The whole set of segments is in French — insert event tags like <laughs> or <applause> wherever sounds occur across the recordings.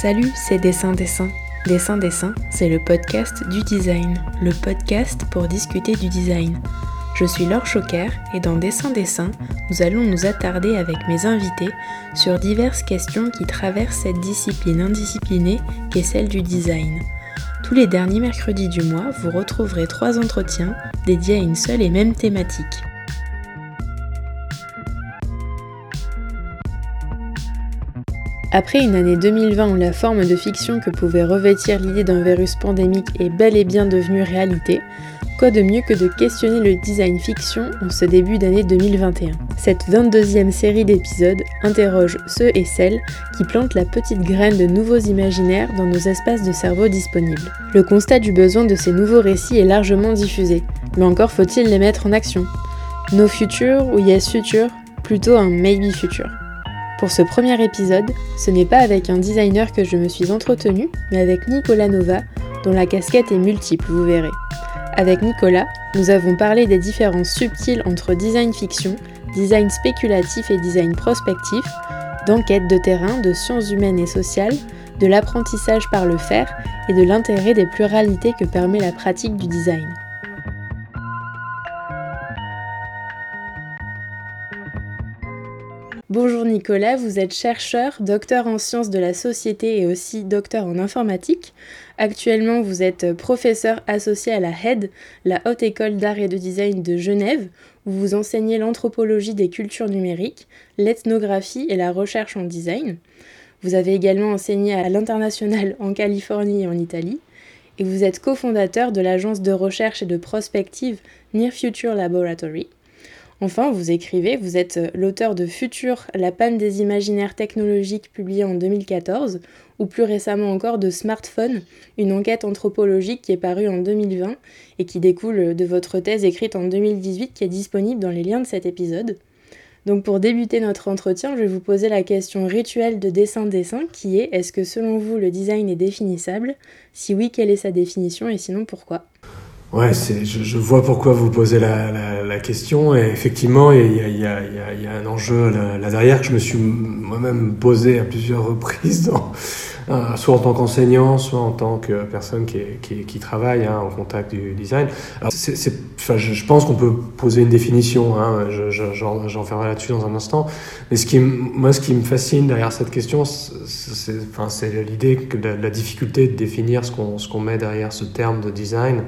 Salut, c'est Dessin Dessin. Dessin Dessin, c'est le podcast du design, le podcast pour discuter du design. Je suis Laure Choquer et dans Dessin Dessin, nous allons nous attarder avec mes invités sur diverses questions qui traversent cette discipline indisciplinée qu'est celle du design. Tous les derniers mercredis du mois, vous retrouverez trois entretiens dédiés à une seule et même thématique. Après une année 2020 où la forme de fiction que pouvait revêtir l'idée d'un virus pandémique est bel et bien devenue réalité, quoi de mieux que de questionner le design fiction en ce début d'année 2021 Cette 22e série d'épisodes interroge ceux et celles qui plantent la petite graine de nouveaux imaginaires dans nos espaces de cerveau disponibles. Le constat du besoin de ces nouveaux récits est largement diffusé, mais encore faut-il les mettre en action. No future ou yes future, plutôt un maybe future. Pour ce premier épisode, ce n'est pas avec un designer que je me suis entretenue, mais avec Nicolas Nova, dont la casquette est multiple, vous verrez. Avec Nicolas, nous avons parlé des différences subtiles entre design fiction, design spéculatif et design prospectif, d'enquête de terrain, de sciences humaines et sociales, de l'apprentissage par le faire et de l'intérêt des pluralités que permet la pratique du design. Bonjour Nicolas, vous êtes chercheur, docteur en sciences de la société et aussi docteur en informatique. Actuellement, vous êtes professeur associé à la HED, la Haute École d'Art et de Design de Genève, où vous enseignez l'anthropologie des cultures numériques, l'ethnographie et la recherche en design. Vous avez également enseigné à l'international en Californie et en Italie. Et vous êtes cofondateur de l'agence de recherche et de prospective Near Future Laboratory. Enfin, vous écrivez, vous êtes euh, l'auteur de Futur, la panne des imaginaires technologiques publié en 2014, ou plus récemment encore de Smartphone, une enquête anthropologique qui est parue en 2020 et qui découle de votre thèse écrite en 2018 qui est disponible dans les liens de cet épisode. Donc pour débuter notre entretien, je vais vous poser la question rituelle de dessin-dessin qui est est-ce que selon vous le design est définissable? Si oui, quelle est sa définition? Et sinon pourquoi? Ouais, c'est, je, vois pourquoi vous posez la, la, la question. Et effectivement, il y a un enjeu là, là, derrière que je me suis moi-même posé à plusieurs reprises dans, euh, soit en tant qu'enseignant, soit en tant que personne qui, est, qui, qui travaille hein, en contact du design. Alors, c'est, c'est, enfin, je, je, pense qu'on peut poser une définition, hein, je, je, j'en, j'en ferai là-dessus dans un instant. Mais ce qui, moi, ce qui me fascine derrière cette question, c'est, enfin, l'idée que la, difficulté de définir ce qu'on, qu'on met derrière ce terme de design,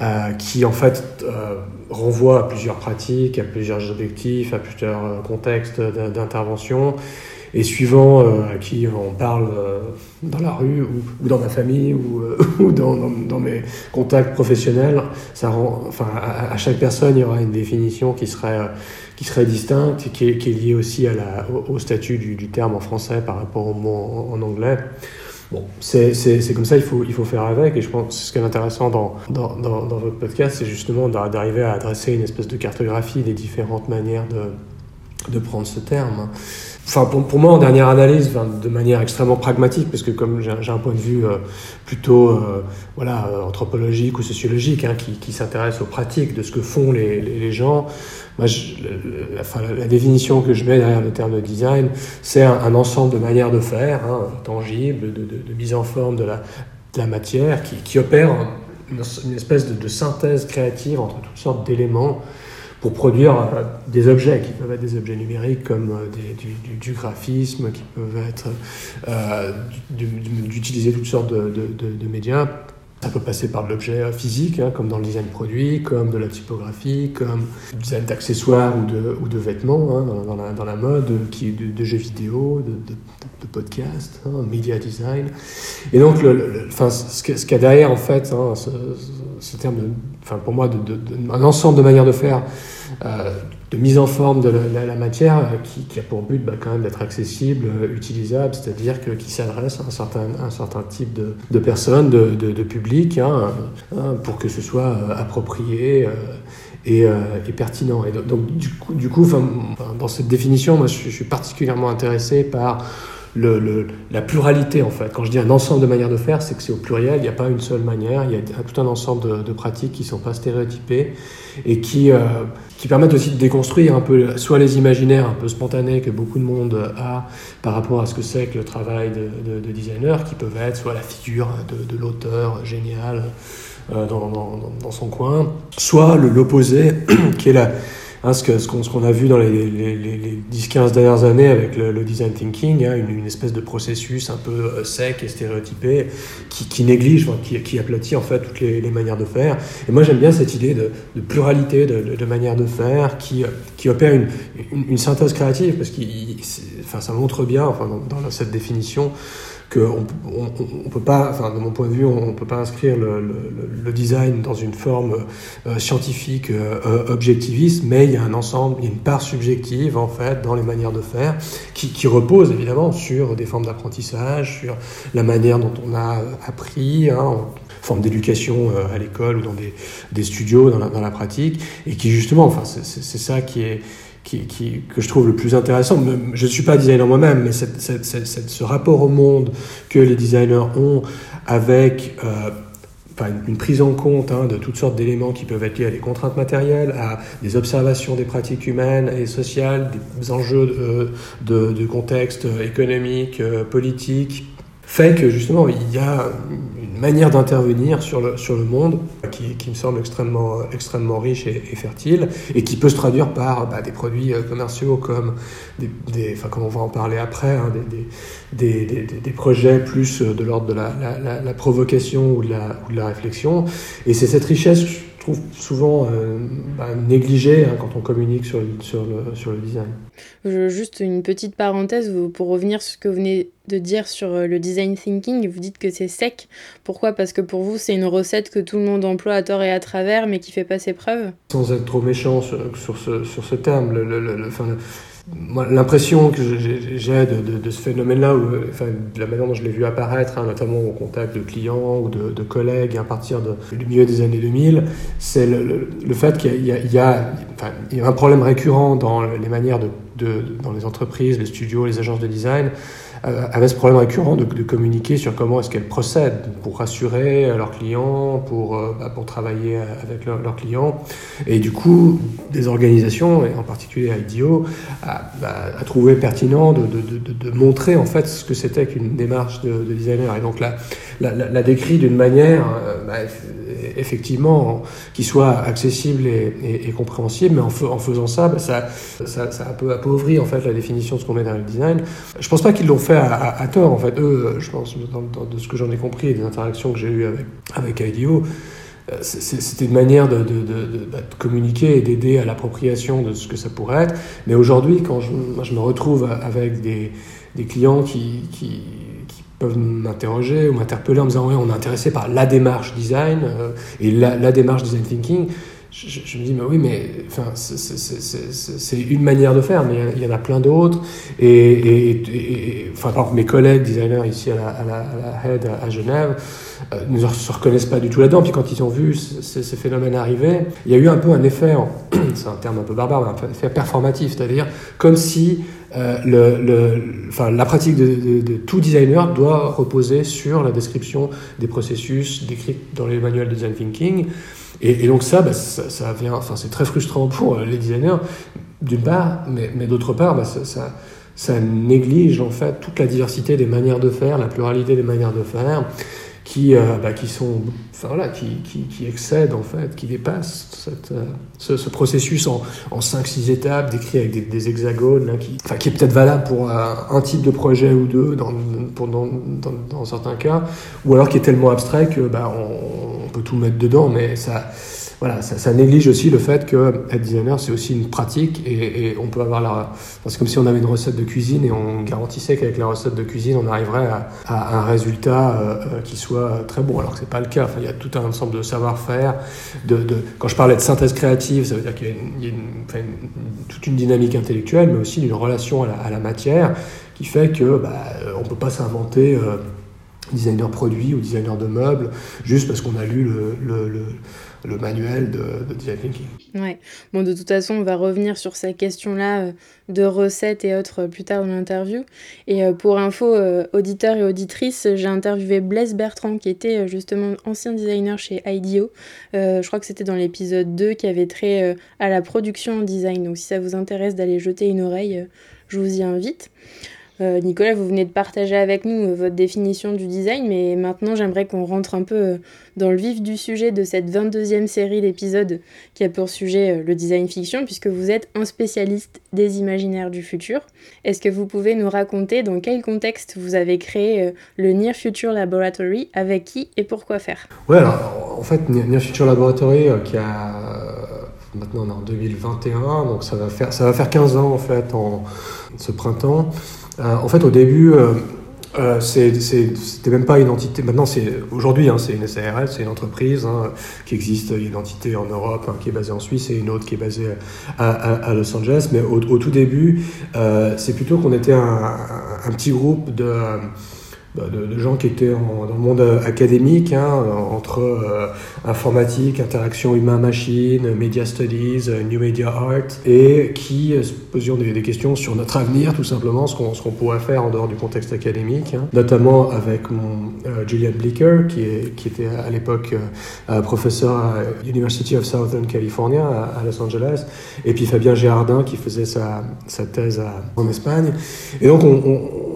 euh, qui en fait euh, renvoie à plusieurs pratiques, à plusieurs objectifs, à plusieurs euh, contextes d'intervention. Et suivant euh, à qui on parle euh, dans la rue ou, dans ma famille ou, euh, <laughs> dans, mes contacts professionnels, ça rend, enfin, à, chaque personne, il y aura une définition qui serait, qui serait distincte qui est, qui est liée aussi à la, au, statut du, terme en français par rapport au mot en, en anglais. Bon, c'est comme ça, il faut, il faut faire avec. Et je pense que ce qui est intéressant dans, dans, dans, dans votre podcast, c'est justement d'arriver à adresser une espèce de cartographie des différentes manières de, de prendre ce terme. Enfin, pour, pour, moi, en dernière analyse, de manière extrêmement pragmatique, parce que comme j'ai un point de vue euh, plutôt euh, voilà, euh, anthropologique ou sociologique, hein, qui, qui s'intéresse aux pratiques de ce que font les, les, gens, moi, la, définition que je mets derrière le terme de design, c'est un, ensemble de manières de faire, hein, tangibles, de, de, mise en forme de la, matière, qui, qui opère une, espèce de synthèse créative entre toutes sortes d'éléments pour produire euh, des objets qui peuvent être des objets numériques comme euh, du, graphisme, qui peuvent être euh, d'utiliser toutes sortes de, de, de, médias. Ça peut passer par de l'objet physique, hein, comme dans le design produit, comme de la typographie, comme du design d'accessoires ou de, ou de vêtements hein, dans, dans, la, dans, la, mode, de, de jeux vidéo, de, de podcasts, hein, media design. Et donc, le, le, enfin, ce qu'il y a derrière, en fait, hein, ce, ce, terme, de, enfin, pour moi, un ensemble de manières de faire euh, de mise en forme de la, matière euh, qui, a pour but bah, quand même d'être accessible, euh, utilisable, c'est-à-dire que qui s'adresse à un certain, un certain type de, de personnes, de, public, hein, hein, pour que ce soit approprié et, pertinent. Et donc, du coup, du coup dans cette définition, moi je suis particulièrement intéressé par la pluralité en fait. Quand je dis un ensemble de manières de faire, c'est que c'est au pluriel, il n'y a pas une seule manière, il y a tout un ensemble de, pratiques qui ne sont pas stéréotypées et qui, euh, qui permettent aussi de déconstruire un peu soit les imaginaires un peu spontanés que beaucoup de monde a par rapport à ce que c'est que le travail de, de, designer, qui peuvent être soit la figure de, l'auteur génial euh, dans, dans, son coin, soit l'opposé <clears throat> qui est la Hein, ce qu'on ce qu'on a vu dans les, les, les 10-15 dernières années avec le, design thinking, hein, une, espèce de processus un peu euh, sec et stéréotypé qui, qui néglige, qui, qui, aplatit en fait toutes les, manières de faire. Et moi j'aime bien cette idée de, pluralité de, manières de faire qui, euh, qui opère une, une, synthèse créative parce que ça montre bien enfin, dans cette définition qu'on on, peut pas, enfin de mon point de vue, on, ne peut pas inscrire le, le, le, design dans une forme euh, scientifique euh, euh, objectiviste, mais il y a un ensemble, il y a une part subjective en fait dans les manières de faire, qui, qui repose évidemment sur des formes d'apprentissage, sur la manière dont on a appris, hein, en forme d'éducation à l'école ou dans des, des studios, dans la, dans la, pratique, et qui justement, enfin c'est ça qui est qui, que je trouve le plus intéressant. Je ne suis pas designer moi-même, mais cette, cette, cette, ce rapport au monde que les designers ont avec euh, une prise en compte hein, de toutes sortes d'éléments qui peuvent être liés à des contraintes matérielles, à des observations des pratiques humaines et sociales, des enjeux de, de, de contexte économique, euh, politique, fait que justement il y a manière d'intervenir sur le, sur le monde qui, qui, me semble extrêmement, extrêmement riche et, fertile et qui peut se traduire par bah, des produits euh, commerciaux comme des, enfin, comme on va en parler après, hein, des, des, des, projets plus de l'ordre de la, la, la, provocation ou de la réflexion. Et c'est cette richesse trouve souvent euh, bah, négligé hein, quand on communique sur, sur, le, sur le design. juste une petite parenthèse pour revenir sur ce que vous venez de dire sur euh, le design thinking. Vous dites que c'est sec. Pourquoi? Parce que pour vous, c'est une recette que tout le monde emploie à tort et à travers, mais qui fait pas ses preuves? Sans être trop méchant sur, ce, sur ce terme, le, le, le, L'impression que j'ai de, ce phénomène-là, enfin, de la manière dont je l'ai vu apparaître, hein, notamment au contact de clients ou de, collègues à partir du milieu des années 2000, c'est le, fait qu'il y, y, y, a un problème récurrent dans les manières de, dans les entreprises, les studios, les agences de design, euh, avaient ce problème récurrent de, communiquer sur comment est-ce qu'elles procèdent pour rassurer leurs clients, pour, euh, bah, travailler avec leurs clients. Et du coup, des organisations, et en particulier IDEO, a, bah, a trouvé pertinent de, montrer en fait ce que c'était qu'une démarche de, designer. Et donc la, décrit d'une manière euh, bah, effectivement qui soit accessible et, compréhensible, mais en, faisant ça, ça, a un peu appauvri en fait la définition de ce qu'on met dans le design. Je pense pas qu'ils l'ont fait à, tort, en fait. Eux, je pense, de ce que j'en ai compris et des interactions que j'ai eues avec, avec IDEO, euh, c'était une manière bah, de, communiquer et d'aider à l'appropriation de ce que ça pourrait être. Mais aujourd'hui, quand je, je, me retrouve avec des, clients qui, peuvent m'interroger ou m'interpeller en me disant ouais, on est intéressé par la démarche design euh, et la, démarche design thinking, je, me dis, mais oui, mais enfin, c'est une manière de faire, mais il y en a plein d'autres. Et, enfin, par mes collègues designers ici à la, à la, Head à, Genève euh, ne se reconnaissent pas du tout là-dedans. Puis quand ils ont vu ces, phénomènes arriver, il y a eu un peu un effet, <clears throat> c'est un terme un peu barbare, mais un effet performatif, c'est-à-dire comme si euh, le, le, enfin, la pratique de, de, tout designer doit reposer sur la description des processus décrits dans les manuels de design thinking. Et, donc ça, bah, ça, vient, enfin, c'est très frustrant pour euh, les designers, d'une part, mais, mais d'autre part, bah, ça, ça, néglige en fait toute la diversité des manières de faire, la pluralité des manières de faire, qui, euh, bah, qui sont, enfin voilà, qui, qui, qui, excèdent en fait, qui dépassent euh, ce, ce, processus en, en 5-6 étapes, décrit avec des, hexagones, qui, qui est peut-être valable pour un, type de projet ou deux dans, pour, dans, dans, certains cas, ou alors qui est tellement abstrait que bah, on, tout mettre dedans, mais ça, voilà, ça, néglige aussi le fait que être designer, c'est aussi une pratique et, on peut avoir la. C'est comme si on avait une recette de cuisine et on garantissait qu'avec la recette de cuisine, on arriverait à, un résultat euh, euh, qui soit très bon, alors que c'est pas le cas. Enfin, il y a tout un ensemble de savoir-faire. De, quand je parlais de synthèse créative, ça veut dire qu'il y a, toute une dynamique intellectuelle, mais aussi une relation à la, matière qui fait que bah, on peut pas s'inventer. Euh, designer produit ou designer de meubles, juste parce qu'on a lu le, le, le manuel de, design thinking. Ouais. Bon, de toute façon, on va revenir sur cette question-là euh, de recettes et autres plus tard dans l'interview. Et pour info, auditeurs et auditrices, j'ai interviewé Blaise Bertrand, qui était justement ancien designer chez IDEO. je crois que c'était dans l'épisode 2 qui avait trait à la production en design. Donc, si ça vous intéresse d'aller jeter une oreille, je vous y invite. Euh, Nicolas, vous venez de partager avec nous euh, votre définition du design, mais maintenant j'aimerais qu'on rentre un peu euh, dans le vif du sujet de cette 22e série d'épisodes qui a pour sujet le design fiction, puisque vous êtes un spécialiste des imaginaires du futur. Est-ce que vous pouvez nous raconter dans quel contexte vous avez créé le Near Future Laboratory, avec qui et pourquoi faire? Ouais, alors en fait, Near Future Laboratory, qui a maintenant on est en 2021, donc ça va faire, ça va faire 15 ans en fait en ce printemps. Euh, en fait, au début, euh, euh, c'était même pas une entité. Maintenant, c'est aujourd'hui, hein, c'est une SARL, c'est une entreprise hein, qui existe. Une entité en Europe hein, qui est basée en Suisse et une autre qui est basée à, Los Angeles. Mais au, tout début, c'est plutôt qu'on était un, petit groupe de bah, de, gens qui étaient dans le monde académique, hein, entre euh, informatique, interaction humain-machine, media studies, euh, new media art, et qui euh, se posions des, questions sur notre avenir, tout simplement, ce qu'on pourrait faire en dehors du contexte académique, hein. notamment avec mon Julian Blicker, qui, était à l'époque professeur à University of Southern California à, Los Angeles, et puis Fabien Gérardin, qui faisait sa, sa thèse en Espagne. Et donc, on on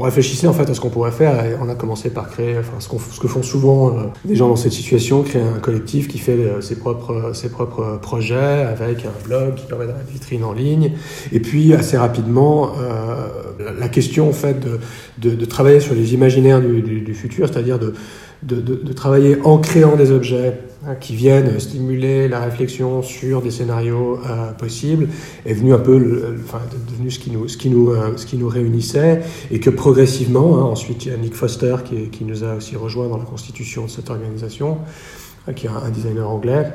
réfléchissait en fait à ce qu'on pourrait faire et on a commencé par créer, enfin, ce, ce que font souvent euh, des gens dans cette situation, créer un collectif qui fait euh, ses, propres, ses propres projets avec un blog qui permet d'avoir une vitrine en ligne. Et puis assez rapidement, euh, la, question en fait de, de, travailler sur les imaginaires du, du futur, c'est-à-dire de, de, travailler en créant des objets hein, qui viennent stimuler la réflexion sur des scénarios euh, possibles est venu un peu, devenu ce qui nous, ce qui nous, euh, ce qui nous réunissait et que progressivement, hein, ensuite il y a Nick Foster qui, qui, nous a aussi rejoint dans la constitution de cette organisation hein, qui est un designer anglais,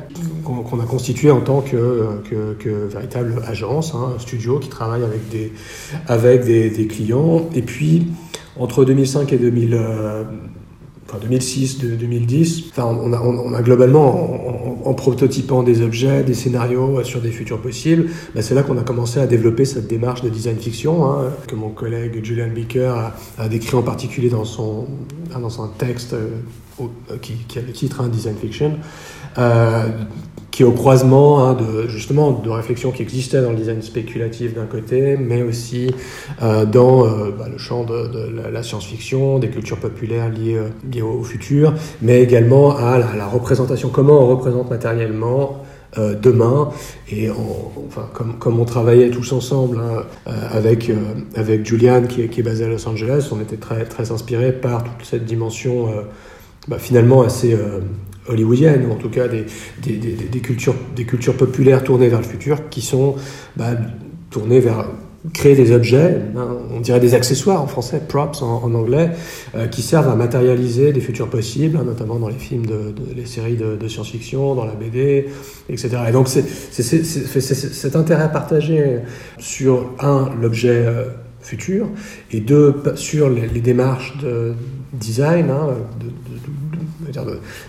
qu'on a constitué en tant que, que, véritable agence, un studio qui travaille avec des, avec des, clients. Et puis, entre 2005 et 2000, enfin 2006, 2010. Enfin, on a, globalement, en, prototypant des objets, des scénarios sur des futurs possibles, bah, c'est là qu'on a commencé à développer cette démarche de design fiction hein, que mon collègue Julian Beaker a, décrit en particulier dans son, dans un texte euh, qui, qui, a le titre hein, Design Fiction. Euh, qui est au croisement hein, de justement de réflexions qui existaient dans le design spéculatif d'un côté, mais aussi euh, dans euh, bah, le champ de, la, science-fiction, des cultures populaires liées, euh, liées au, futur, mais également à la, représentation, comment on représente matériellement demain. Et enfin, comme, on travaillait tous ensemble hein, avec, avec Julian, qui est, basé à Los Angeles, on était très, très inspirés par toute cette dimension bah, finalement assez hollywoodienne, ou en tout cas des, des, des, cultures, des cultures populaires tournées vers le futur, qui sont bah, tournées vers créer des objets, hein, on dirait des accessoires en français, props en, anglais, euh, qui servent à matérialiser des futurs possibles, hein, notamment dans les films, de, les séries de, science-fiction, dans la BD, etc. Et donc c'est cet intérêt partagé sur, un, l'objet euh, futur, et deux, sur les, les démarches de design, hein, de,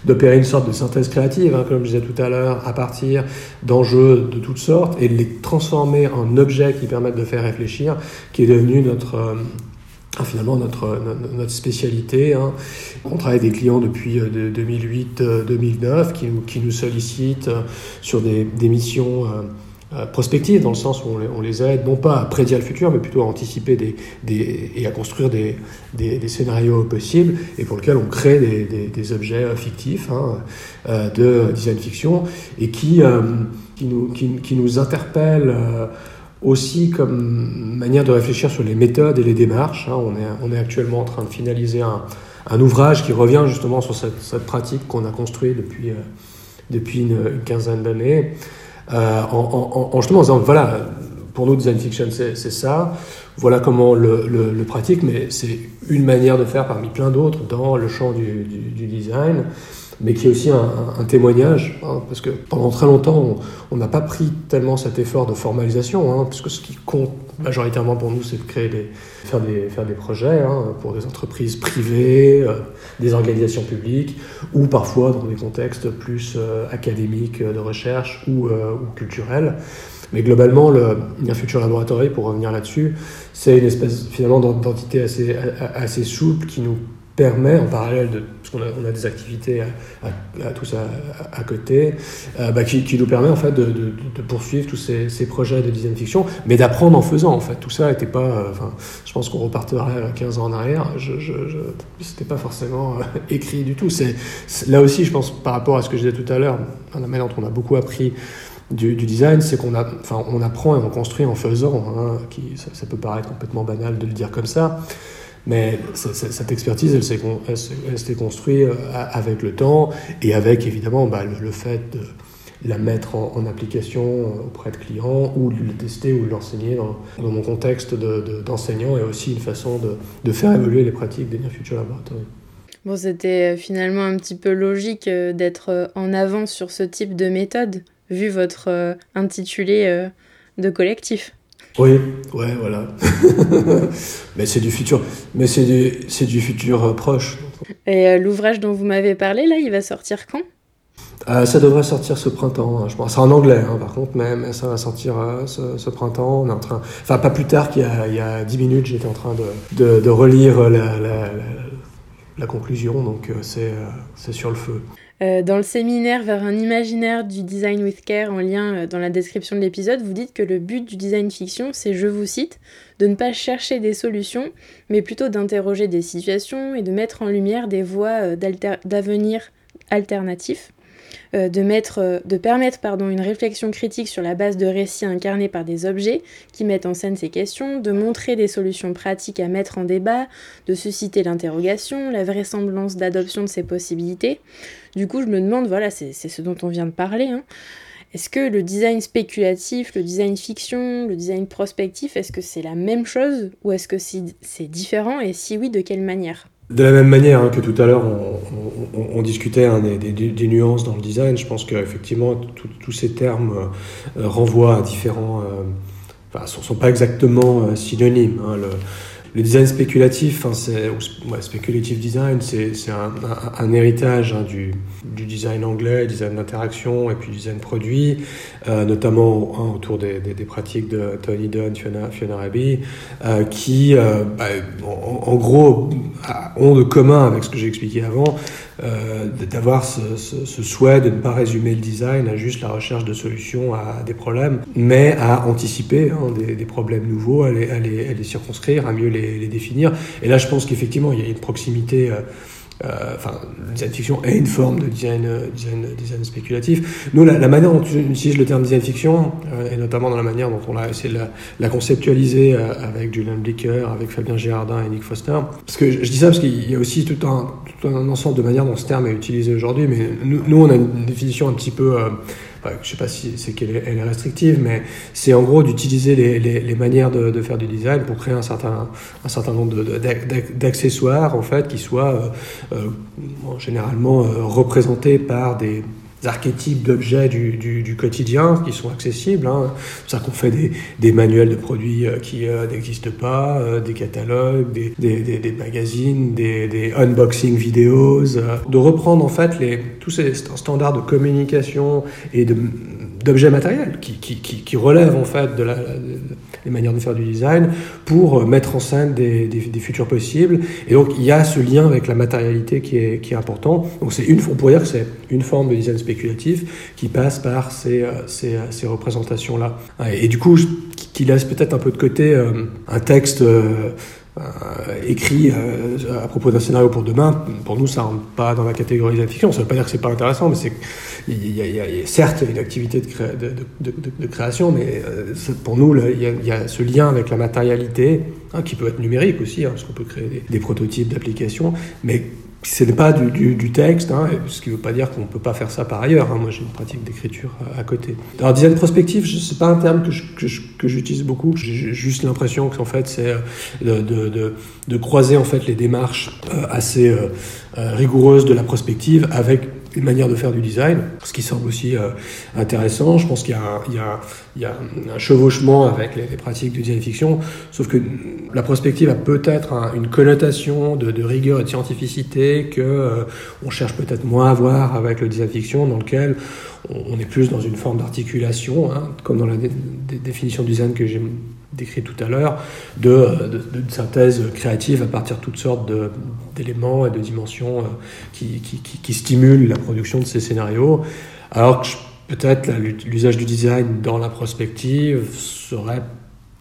d'opérer une sorte de synthèse créative, hein, comme je disais tout à l'heure, à partir d'enjeux de toutes sortes et de les transformer en objets qui permettent de faire réfléchir, qui est devenu notre euh, finalement notre, notre, spécialité. Hein. On travaille avec des clients depuis 2008-2009 euh, qui, qui, nous sollicitent euh, sur des, missions euh, prospective, dans le sens où on les, aide non pas à prédire le futur, mais plutôt à anticiper des, des et à construire des, des, scénarios possibles, et pour lesquels on crée des, objets euh, fictifs hein, euh, de design fiction, et qui, qui, nous, qui, nous interpellent aussi comme manière de réfléchir sur les méthodes et les démarches. Hein. On, est, on est actuellement en train de finaliser un, un ouvrage qui revient justement sur cette, pratique qu'on a construite depuis, depuis une quinzaine d'années. Euh, en, en, justement disant, voilà, pour nous, design fiction, c'est ça, voilà comment le, le, pratique, mais c'est une manière de faire parmi plein d'autres dans le champ du, du, design. Mais qui est aussi un, témoignage, hein, parce que pendant très longtemps, on n'a pas pris tellement cet effort de formalisation, hein, puisque ce qui compte majoritairement pour nous, c'est de créer des, faire, des, faire des projets hein, pour des entreprises privées, euh, des organisations publiques, ou parfois dans des contextes plus euh, académiques de recherche ou, ou culturels. Mais globalement, le Near Future Laboratory, pour revenir là-dessus, c'est une espèce finalement d'entité assez, assez souple qui nous permet, en parallèle de, parce qu'on a, on a des activités à, à, tous à, côté, euh, bah, qui, nous permet en fait de, poursuivre tous ces, projets de design fiction, mais d'apprendre en faisant en fait. Tout ça n'était pas, euh, je pense qu'on reparterait 15 ans en arrière. Je, je, c'était pas forcément euh, écrit du tout. C'est là aussi, je pense, par rapport à ce que je disais tout à l'heure, un domaine dont on a beaucoup appris du, design, c'est qu'on enfin, on apprend et on construit en faisant. Hein, qui, ça, peut paraître complètement banal de le dire comme ça, mais cette expertise, elle s'est construite euh, avec le temps et avec évidemment bah, le, fait de la mettre en, application euh, auprès de clients ou de le tester ou de l'enseigner dans, mon contexte d'enseignant de, et aussi une façon de, de, faire évoluer les pratiques des Near Future Laboratory. Bon, c'était euh, finalement un petit peu logique d'être en avance sur ce type de méthode, vu votre intitulé de collectif. Oui, ouais, voilà. <laughs> mais c'est du futur, mais c'est du, c'est du futur euh, proche. Et euh, l'ouvrage dont vous m'avez parlé, là, il va sortir quand? Euh, Ça devrait sortir ce printemps, hein, je pense. C'est en anglais, hein, par contre, mais, ça va sortir ce, printemps. On est en train, enfin, pas plus tard qu'il y a, 10 minutes, j'étais en train de, de, de relire la, la, la, conclusion, donc c'est, c'est sur le feu. Euh, dans le séminaire vers un imaginaire du design with care en lien euh, dans la description de l'épisode, vous dites que le but du design fiction, c'est, je vous cite, de ne pas chercher des solutions, mais plutôt d'interroger des situations et de mettre en lumière des voies euh, d'avenir alternatifs. Euh, euh, de permettre pardon, une réflexion critique sur la base de récits incarnés par des objets qui mettent en scène ces questions, de montrer des solutions pratiques à mettre en débat, de susciter l'interrogation, la vraisemblance d'adoption de ces possibilités. Du coup, je me demande, voilà, c'est ce dont on vient de parler. Hein. Est-ce que le design spéculatif, le design fiction, le design prospectif, est-ce que c'est la même chose ou est-ce que c'est différent? Et si oui, de quelle manière? De la même manière hein, que tout à l'heure, on, discutait hein, des, nuances dans le design, je pense qu'effectivement, tous ces termes euh, renvoient à différents... Euh, enfin, ne sont, pas exactement euh, synonymes. Hein, le design spéculatif, hein, speculative design, c'est, un, héritage hein, du, design anglais, design d'interaction et puis design produit, euh, notamment hein, autour des, pratiques de Tony Dunn, Fiona, Fiona euh, qui, euh, bah, en, gros, ont de commun avec ce que j'ai expliqué avant, d'avoir ce, souhait de ne pas résumer le design à juste la recherche de solutions à des problèmes, mais à anticiper hein, des, problèmes nouveaux, à les, à, à circonscrire, à mieux les, définir. Et là, je pense qu'effectivement, il y a une proximité. Euh, euh, enfin, le design fiction est une forme de design, euh, design, spéculatif. Nous, la, manière dont on utilise le terme design fiction, euh, et notamment dans la manière dont on a essayé de la, conceptualiser euh, avec Julian Blicker, avec Fabien Girardin et Nick Foster, parce que je dis ça parce qu'il y a aussi tout un, un ensemble de manières dont ce terme est utilisé aujourd'hui, mais nous, nous, on a une définition un petit peu je ne sais pas si c'est qu'elle est, restrictive, mais c'est en gros d'utiliser les, les, les, manières de, de, faire du design pour créer un certain, un certain nombre d'accessoires en fait qui soient euh, euh, généralement euh, représentés par des archétypes d'objets du, du, quotidien qui sont accessibles. Hein. C'est ça qu'on fait des, des, manuels de produits qui euh, n'existent pas, euh, des catalogues, des magazines, des, unboxing vidéos, de reprendre en fait les, tous ces standards de communication et de d'objets matériels qui, qui, qui, qui, relèvent en fait de la, des manières de faire du design pour mettre en scène des, des, des, futurs possibles. Et donc il y a ce lien avec la matérialité qui est, qui est important. Donc c'est une, on pourrait dire que c'est une forme de design spéculatif qui passe par ces, euh, ces, euh, ces représentations-là. Et, du coup, qui laisse peut-être un peu de côté euh, un texte euh, euh, écrit euh, à propos d'un scénario pour demain, pour nous, ça rentre pas dans la catégorie de fiction. Ça veut pas dire que c'est pas intéressant, mais c'est il y, a, certes il y a une activité de, cré... de, de, de, création, mais euh, pour nous, il, y a, ce lien avec la matérialité, hein, qui peut être numérique aussi, hein, parce qu'on peut créer des prototypes d'applications, mais ce n'est pas du, texte, hein, ce qui ne veut pas dire qu'on ne peut pas faire ça par ailleurs. Hein. Moi, j'ai une pratique d'écriture à, à, côté. Alors, design prospectif, ce n'est pas un terme que j'utilise beaucoup. J'ai juste l'impression qu'en fait, c'est euh, de, de, croiser en fait les démarches euh, assez euh, euh, rigoureuses de la prospective avec une manière de faire du design, ce qui semble aussi intéressant. Je pense qu'il y, a, un chevauchement avec les, pratiques du design fiction, sauf que la prospective a peut-être une connotation de, rigueur et de scientificité que on cherche peut-être moins à voir avec le design fiction, dans lequel on est plus dans une forme d'articulation, hein, comme dans la définition du design que j'ai décrit tout à l'heure, de, synthèse créative à partir de toutes sortes d'éléments et de dimensions euh, qui, stimulent la production de ces scénarios. Alors que peut-être l'usage du design dans la prospective serait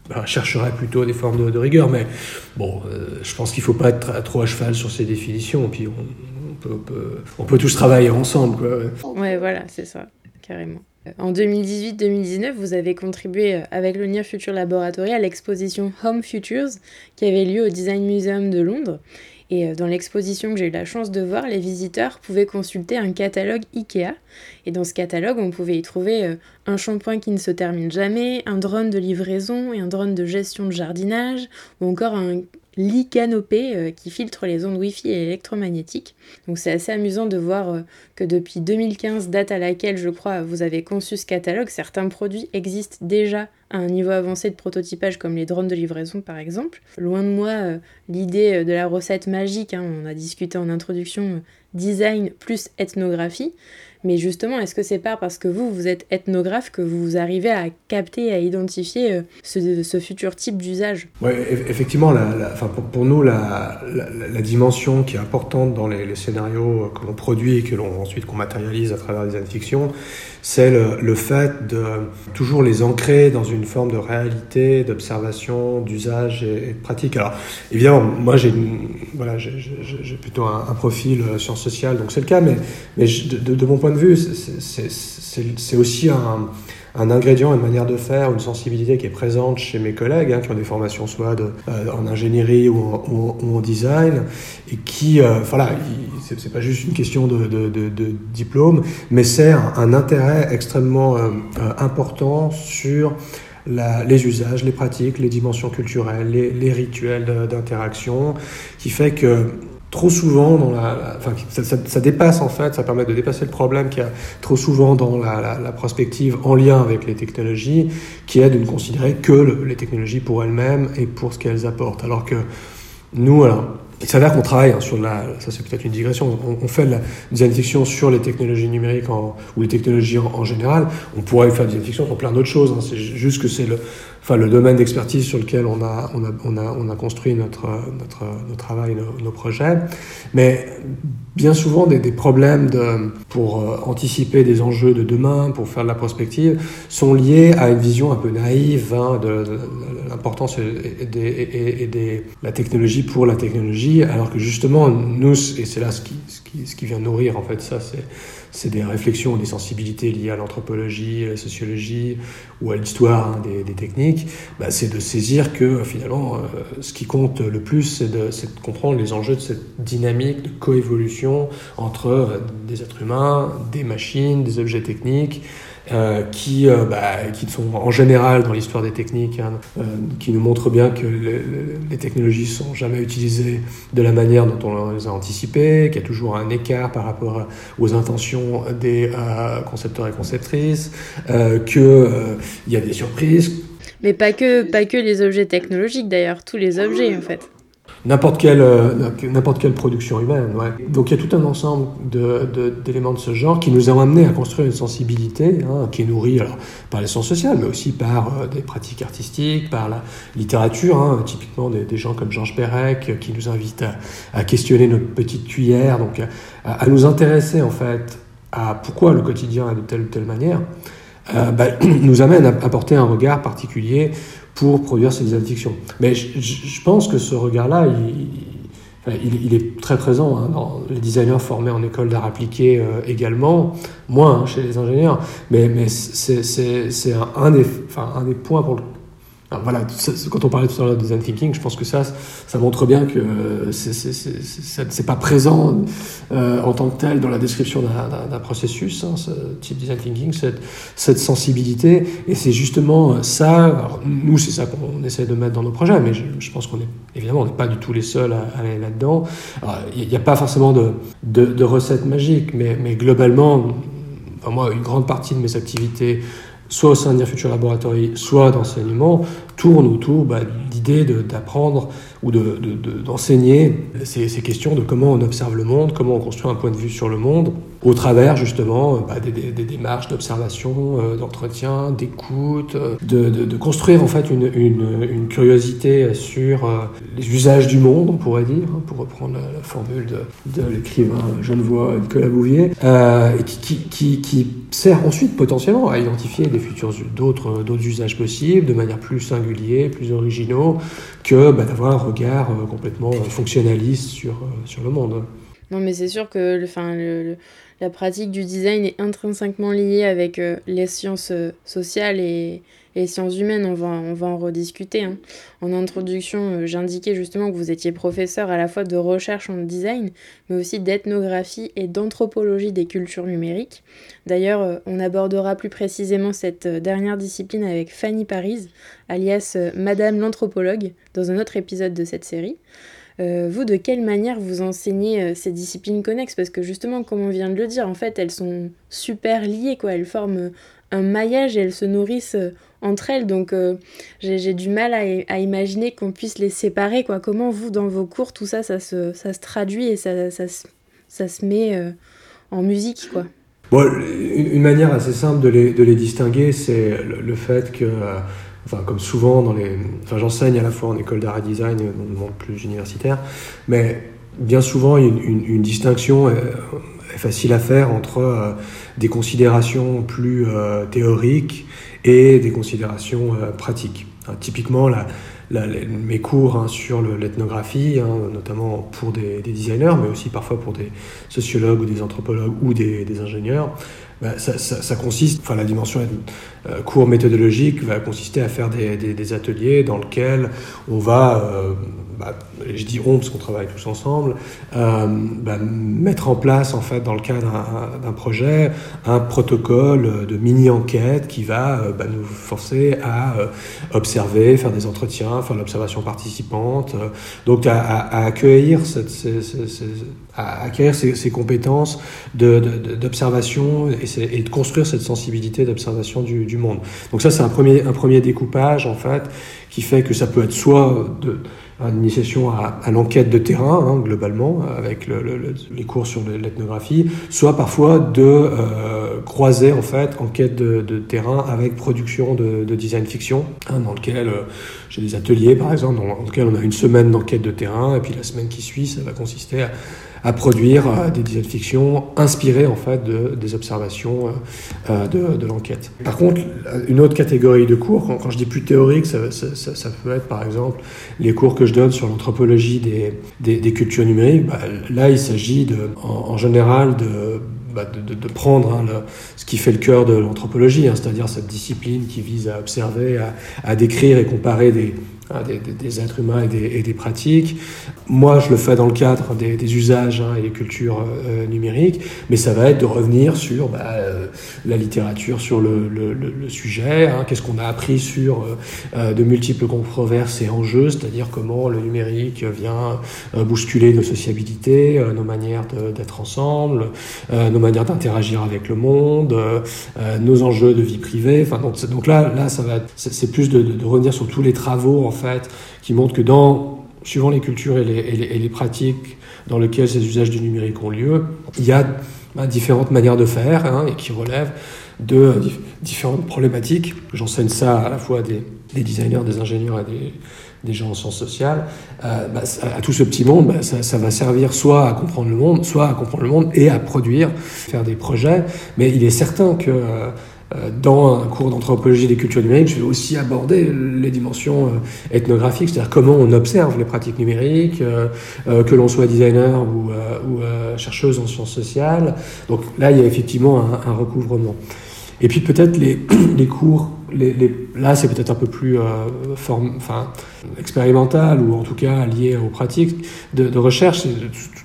bah, chercherait plutôt des formes de, rigueur, mais bon, euh, je pense qu'il ne faut pas être trop à cheval sur ces définitions, puis on, peut, on peut, tous travailler ensemble. Quoi. Ouais, voilà, c'est ça, carrément. En 2018-2019, vous avez contribué euh, avec le Near Future Laboratory à l'exposition Home Futures qui avait lieu au Design Museum de Londres. Et euh, dans l'exposition que j'ai eu la chance de voir, les visiteurs pouvaient consulter un catalogue IKEA. Et dans ce catalogue, on pouvait y trouver euh, un shampoing qui ne se termine jamais, un drone de livraison et un drone de gestion de jardinage, ou encore un lit canopé euh, qui filtre les ondes Wi-Fi et électromagnétiques. Donc c'est assez amusant de voir euh, que depuis 2015, date à laquelle je crois vous avez conçu ce catalogue, certains produits existent déjà à un niveau avancé de prototypage comme les drones de livraison par exemple. Loin de moi euh, l'idée de la recette magique, hein, on a discuté en introduction design plus ethnographie. Mais justement, est-ce que c'est pas parce que vous, vous êtes ethnographe que vous arrivez à capter, à identifier euh, ce, futur type d'usage? Oui, effectivement, la, pour, nous, la, dimension qui est importante dans les, scénarios que l'on produit et que l'on ensuite qu'on matérialise à travers des fictions, c'est le, fait de toujours les ancrer dans une forme de réalité, d'observation, d'usage et, de pratique. Alors, évidemment, moi, j'ai voilà, plutôt un, profil euh, sciences sociales, donc c'est le cas, mais, mais de, mon point de vue, c'est aussi un, ingrédient, une manière de faire, une sensibilité qui est présente chez mes collègues, hein, qui ont des formations soit euh, en ingénierie ou en, design, et qui, euh, voilà, c'est pas juste une question de, diplôme, mais c'est un, intérêt extrêmement euh, important sur les usages, les pratiques, les dimensions culturelles, les, les rituels d'interaction, qui fait que trop souvent dans la, enfin, ça, ça, ça, dépasse en fait, ça permet de dépasser le problème qu'il y a trop souvent dans la, la, la, prospective en lien avec les technologies, qui est de ne considérer que les technologies pour elles-mêmes et pour ce qu'elles apportent. Alors que nous, alors, il s'avère qu'on travaille hein, sur la, ça c'est peut-être une digression, on, fait la design fiction sur les technologies numériques en, ou les technologies en, général. On pourrait faire design fiction sur plein d'autres choses. Hein. C'est juste que c'est le, enfin le domaine d'expertise sur lequel on a, on a, on a, on a construit notre, notre, notre travail, nos, nos, projets. Mais bien souvent des, problèmes de, pour euh, anticiper des enjeux de demain, pour faire de la prospective, sont liés à une vision un peu naïve hein, de, de, l'importance et, des, la technologie pour la technologie, alors que justement, nous, et c'est là ce qui, ce qui vient nourrir en fait ça, c'est des réflexions, des sensibilités liées à l'anthropologie, à la sociologie ou à l'histoire hein, des, techniques, bah, c'est de saisir que finalement, euh, ce qui compte le plus, c'est de, de, comprendre les enjeux de cette dynamique de coévolution entre euh, des êtres humains, des machines, des objets techniques, euh, qui, euh, bah, qui sont en général dans l'histoire des techniques, hein, euh, qui nous montrent bien que les, technologies sont jamais utilisées de la manière dont on les a anticipées, qu'il y a toujours un écart par rapport aux intentions des concepteurs et conceptrices, qu'il y a des surprises. Mais pas que, pas que les objets technologiques d'ailleurs, tous les objets en fait n'importe quelle, euh, n'importe quelle production humaine. Donc il y a tout un ensemble d'éléments de, de, ce genre qui nous ont amené à construire une sensibilité hein, qui est nourrie par les sciences sociales, mais aussi par euh, des pratiques artistiques, par la littérature, hein, typiquement des, gens comme Georges Perec qui nous invitent à, questionner notre petite cuillère, donc à, nous intéresser en fait à pourquoi le quotidien est de telle ou telle manière. Euh, bah, <clears throat> nous amène à apporter un regard particulier pour produire ces addictions. Mais je, pense que ce regard-là, il, est très présent hein, dans les designers formés en école d'art appliqué euh, également, moins hein, chez les ingénieurs, mais, c'est un des points pour voilà, quand on parlait tout à l'heure de design thinking, je pense que ça, ça montre bien que euh, c'est pas présent euh, en tant que tel dans la description d'un processus, hein, ce type design thinking, cette, sensibilité. Et c'est justement ça, nous, c'est ça qu'on essaie de mettre dans nos projets, mais je, pense qu'on est, évidemment, on n'est pas du tout les seuls à, aller là-dedans. Il n'y a pas forcément de, recettes magiques, mais, mais globalement, moi, une grande partie de mes activités soit au sein de Future Laboratory, soit d'enseignement, tourne autour bah, d'idées d'apprendre ou d'enseigner de, de, ces, ces, questions de comment on observe le monde, comment on construit un point de vue sur le monde, au travers justement euh, bah, des, démarches d'observation, euh, d'entretien, d'écoute, euh, de, construire en fait une, une, curiosité sur les usages du monde, on pourrait dire, hein, pour reprendre la, formule de, de l'écrivain genevois Nicolas Bouvier, et qui, qui, qui, qui, sert ensuite potentiellement à identifier des futurs d'autres usages possibles de manière plus singulière, plus originaux, que bah, d'avoir un regard complètement fonctionnaliste sur, sur le monde. Non, mais c'est sûr que le, le, la pratique du design est intrinsèquement liée avec euh, les sciences euh, sociales et, les sciences humaines. On va, en rediscuter. Hein. En introduction, euh, j'indiquais justement que vous étiez professeur à la fois de recherche en design, mais aussi d'ethnographie et d'anthropologie des cultures numériques. D'ailleurs, on abordera plus précisément cette dernière discipline avec Fanny Paris, alias Madame l'anthropologue, dans un autre épisode de cette série. Euh, vous, de quelle manière vous enseignez euh, ces disciplines connexes? Parce que justement, comme on vient de le dire, en fait, elles sont super liées, quoi. Elles forment euh, un maillage et elles se nourrissent entre elles. Donc, j'ai du mal à, imaginer qu'on puisse les séparer, quoi. Comment vous, dans vos cours, tout ça, ça se, traduit et ça, se met en musique, quoi? Bon, une, manière assez simple de les, distinguer, c'est le, fait que enfin comme souvent dans les, enfin j'enseigne à la fois en école d'art et design dans le monde plus universitaire, mais bien souvent une, une, une distinction est, est, facile à faire entre euh, des considérations plus euh, théoriques et des considérations euh, pratiques. Hein, typiquement la, la, mes cours hein, sur l'ethnographie, hein, notamment pour des, des, designers, mais aussi parfois pour des sociologues ou des anthropologues ou des, ingénieurs, bah, ça, consiste, enfin la dimension euh, cours méthodologique va consister à faire des ateliers dans lesquels on va, euh, bah, je dis on parce qu'on travaille tous ensemble, euh, bah, mettre en place en fait dans le cadre d'un projet un protocole de mini-enquête qui va euh, bah, nous forcer à euh, observer, faire des entretiens, faire l'observation participante, donc à, accueillir cette, à acquérir ces, ces compétences d'observation et, et, de construire cette sensibilité d'observation du, du, monde. Donc ça, c'est un premier, un premier découpage, en fait, qui fait que ça peut être soit de, une initiation à, à l'enquête de terrain, hein, globalement, avec le, le, les cours sur l'ethnographie, soit parfois de euh, croiser, en fait, enquête de, de, terrain avec production de, de design fiction, hein, dans lequel euh, j'ai des ateliers, par exemple, dans lequel on a une semaine d'enquête de terrain, et puis la semaine qui suit, ça va consister à à produire euh, des design fiction inspirés en fait de, des observations euh, de, de l'enquête. Par contre, une autre catégorie de cours, quand, je dis plus théorique, ça, peut être par exemple les cours que je donne sur l'anthropologie des, des, cultures numériques. Bah, là, il s'agit de, en, général de bah, de, de, prendre hein, ce qui fait le cœur de l'anthropologie, hein, c'est-à-dire cette discipline qui vise à observer, à, à décrire et comparer des, Hein, des, des, êtres humains et des, pratiques. Moi, je le fais dans le cadre des, des usages hein, et des cultures euh, numériques, mais ça va être de revenir sur bah, euh, la littérature sur le, le, le sujet, hein, qu'est-ce qu'on a appris sur euh, euh, de multiples controverses et enjeux, c'est-à-dire comment le numérique vient euh, bousculer nos sociabilités, nos manières d'être ensemble, nos manières d'interagir avec le monde, nos enjeux de vie privée. Enfin, donc, donc là, là, ça va, c'est plus de, de, de revenir sur tous les travaux en fait, qui montre que dans, suivant les cultures et les, pratiques dans lesquelles ces usages du numérique ont lieu, il y a bah, différentes manières de faire hein, et qui relèvent de différentes problématiques. J'enseigne ça à la fois des, des, designers, des ingénieurs et des, gens en sciences sociales. Euh, bah, à tout ce petit monde, bah, ça, va servir soit à comprendre le monde, soit à comprendre le monde et à produire, faire des projets. Mais il est certain que euh, dans un cours d'anthropologie des cultures numériques, je vais aussi aborder les dimensions euh, ethnographiques, c'est-à-dire comment on observe les pratiques numériques, euh, que l'on soit designer ou, chercheuse en sciences sociales. Donc là, il y a effectivement un, recouvrement. Et puis peut-être les, <clears throat> cours là, c'est peut-être un peu plus euh, forme, enfin, expérimental ou en tout cas lié aux pratiques de, de recherche.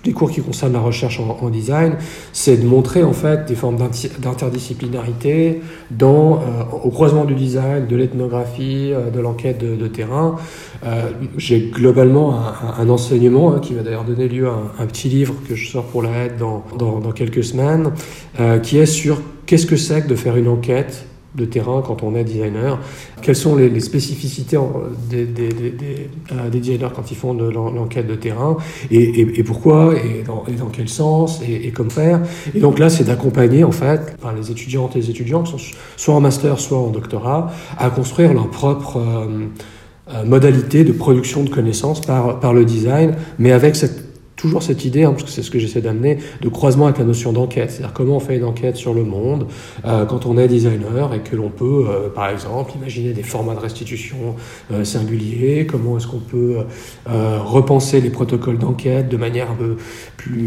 Les cours qui concernent la recherche en, design, c'est de montrer en fait des formes d'interdisciplinarité dans, euh, au croisement du design, de l'ethnographie, euh, de l'enquête de, terrain. Euh, J'ai globalement un, enseignement hein, qui va d'ailleurs donner lieu à un, petit livre que je sors pour la aide dans, dans, quelques semaines, qui est sur qu'est-ce que c'est que de faire une enquête de terrain quand on est designer. Quelles sont les, spécificités des, euh, des, designers quand ils font de l'enquête de terrain et, pourquoi et dans, quel sens et, comme faire. Et donc là, c'est d'accompagner en fait les étudiantes et les étudiants qui sont soit en master, soit en doctorat, à construire leur propre euh, euh, modalité de production de connaissances par le design, mais avec cette toujours cette idée, hein, parce que c'est ce que j'essaie d'amener, de croisement avec la notion d'enquête. C'est-à-dire comment on fait une enquête sur le monde euh, quand on est designer et que l'on peut, euh, par exemple, imaginer des formats de restitution euh, singuliers, comment est-ce qu'on peut repenser les protocoles d'enquête de manière un peu plus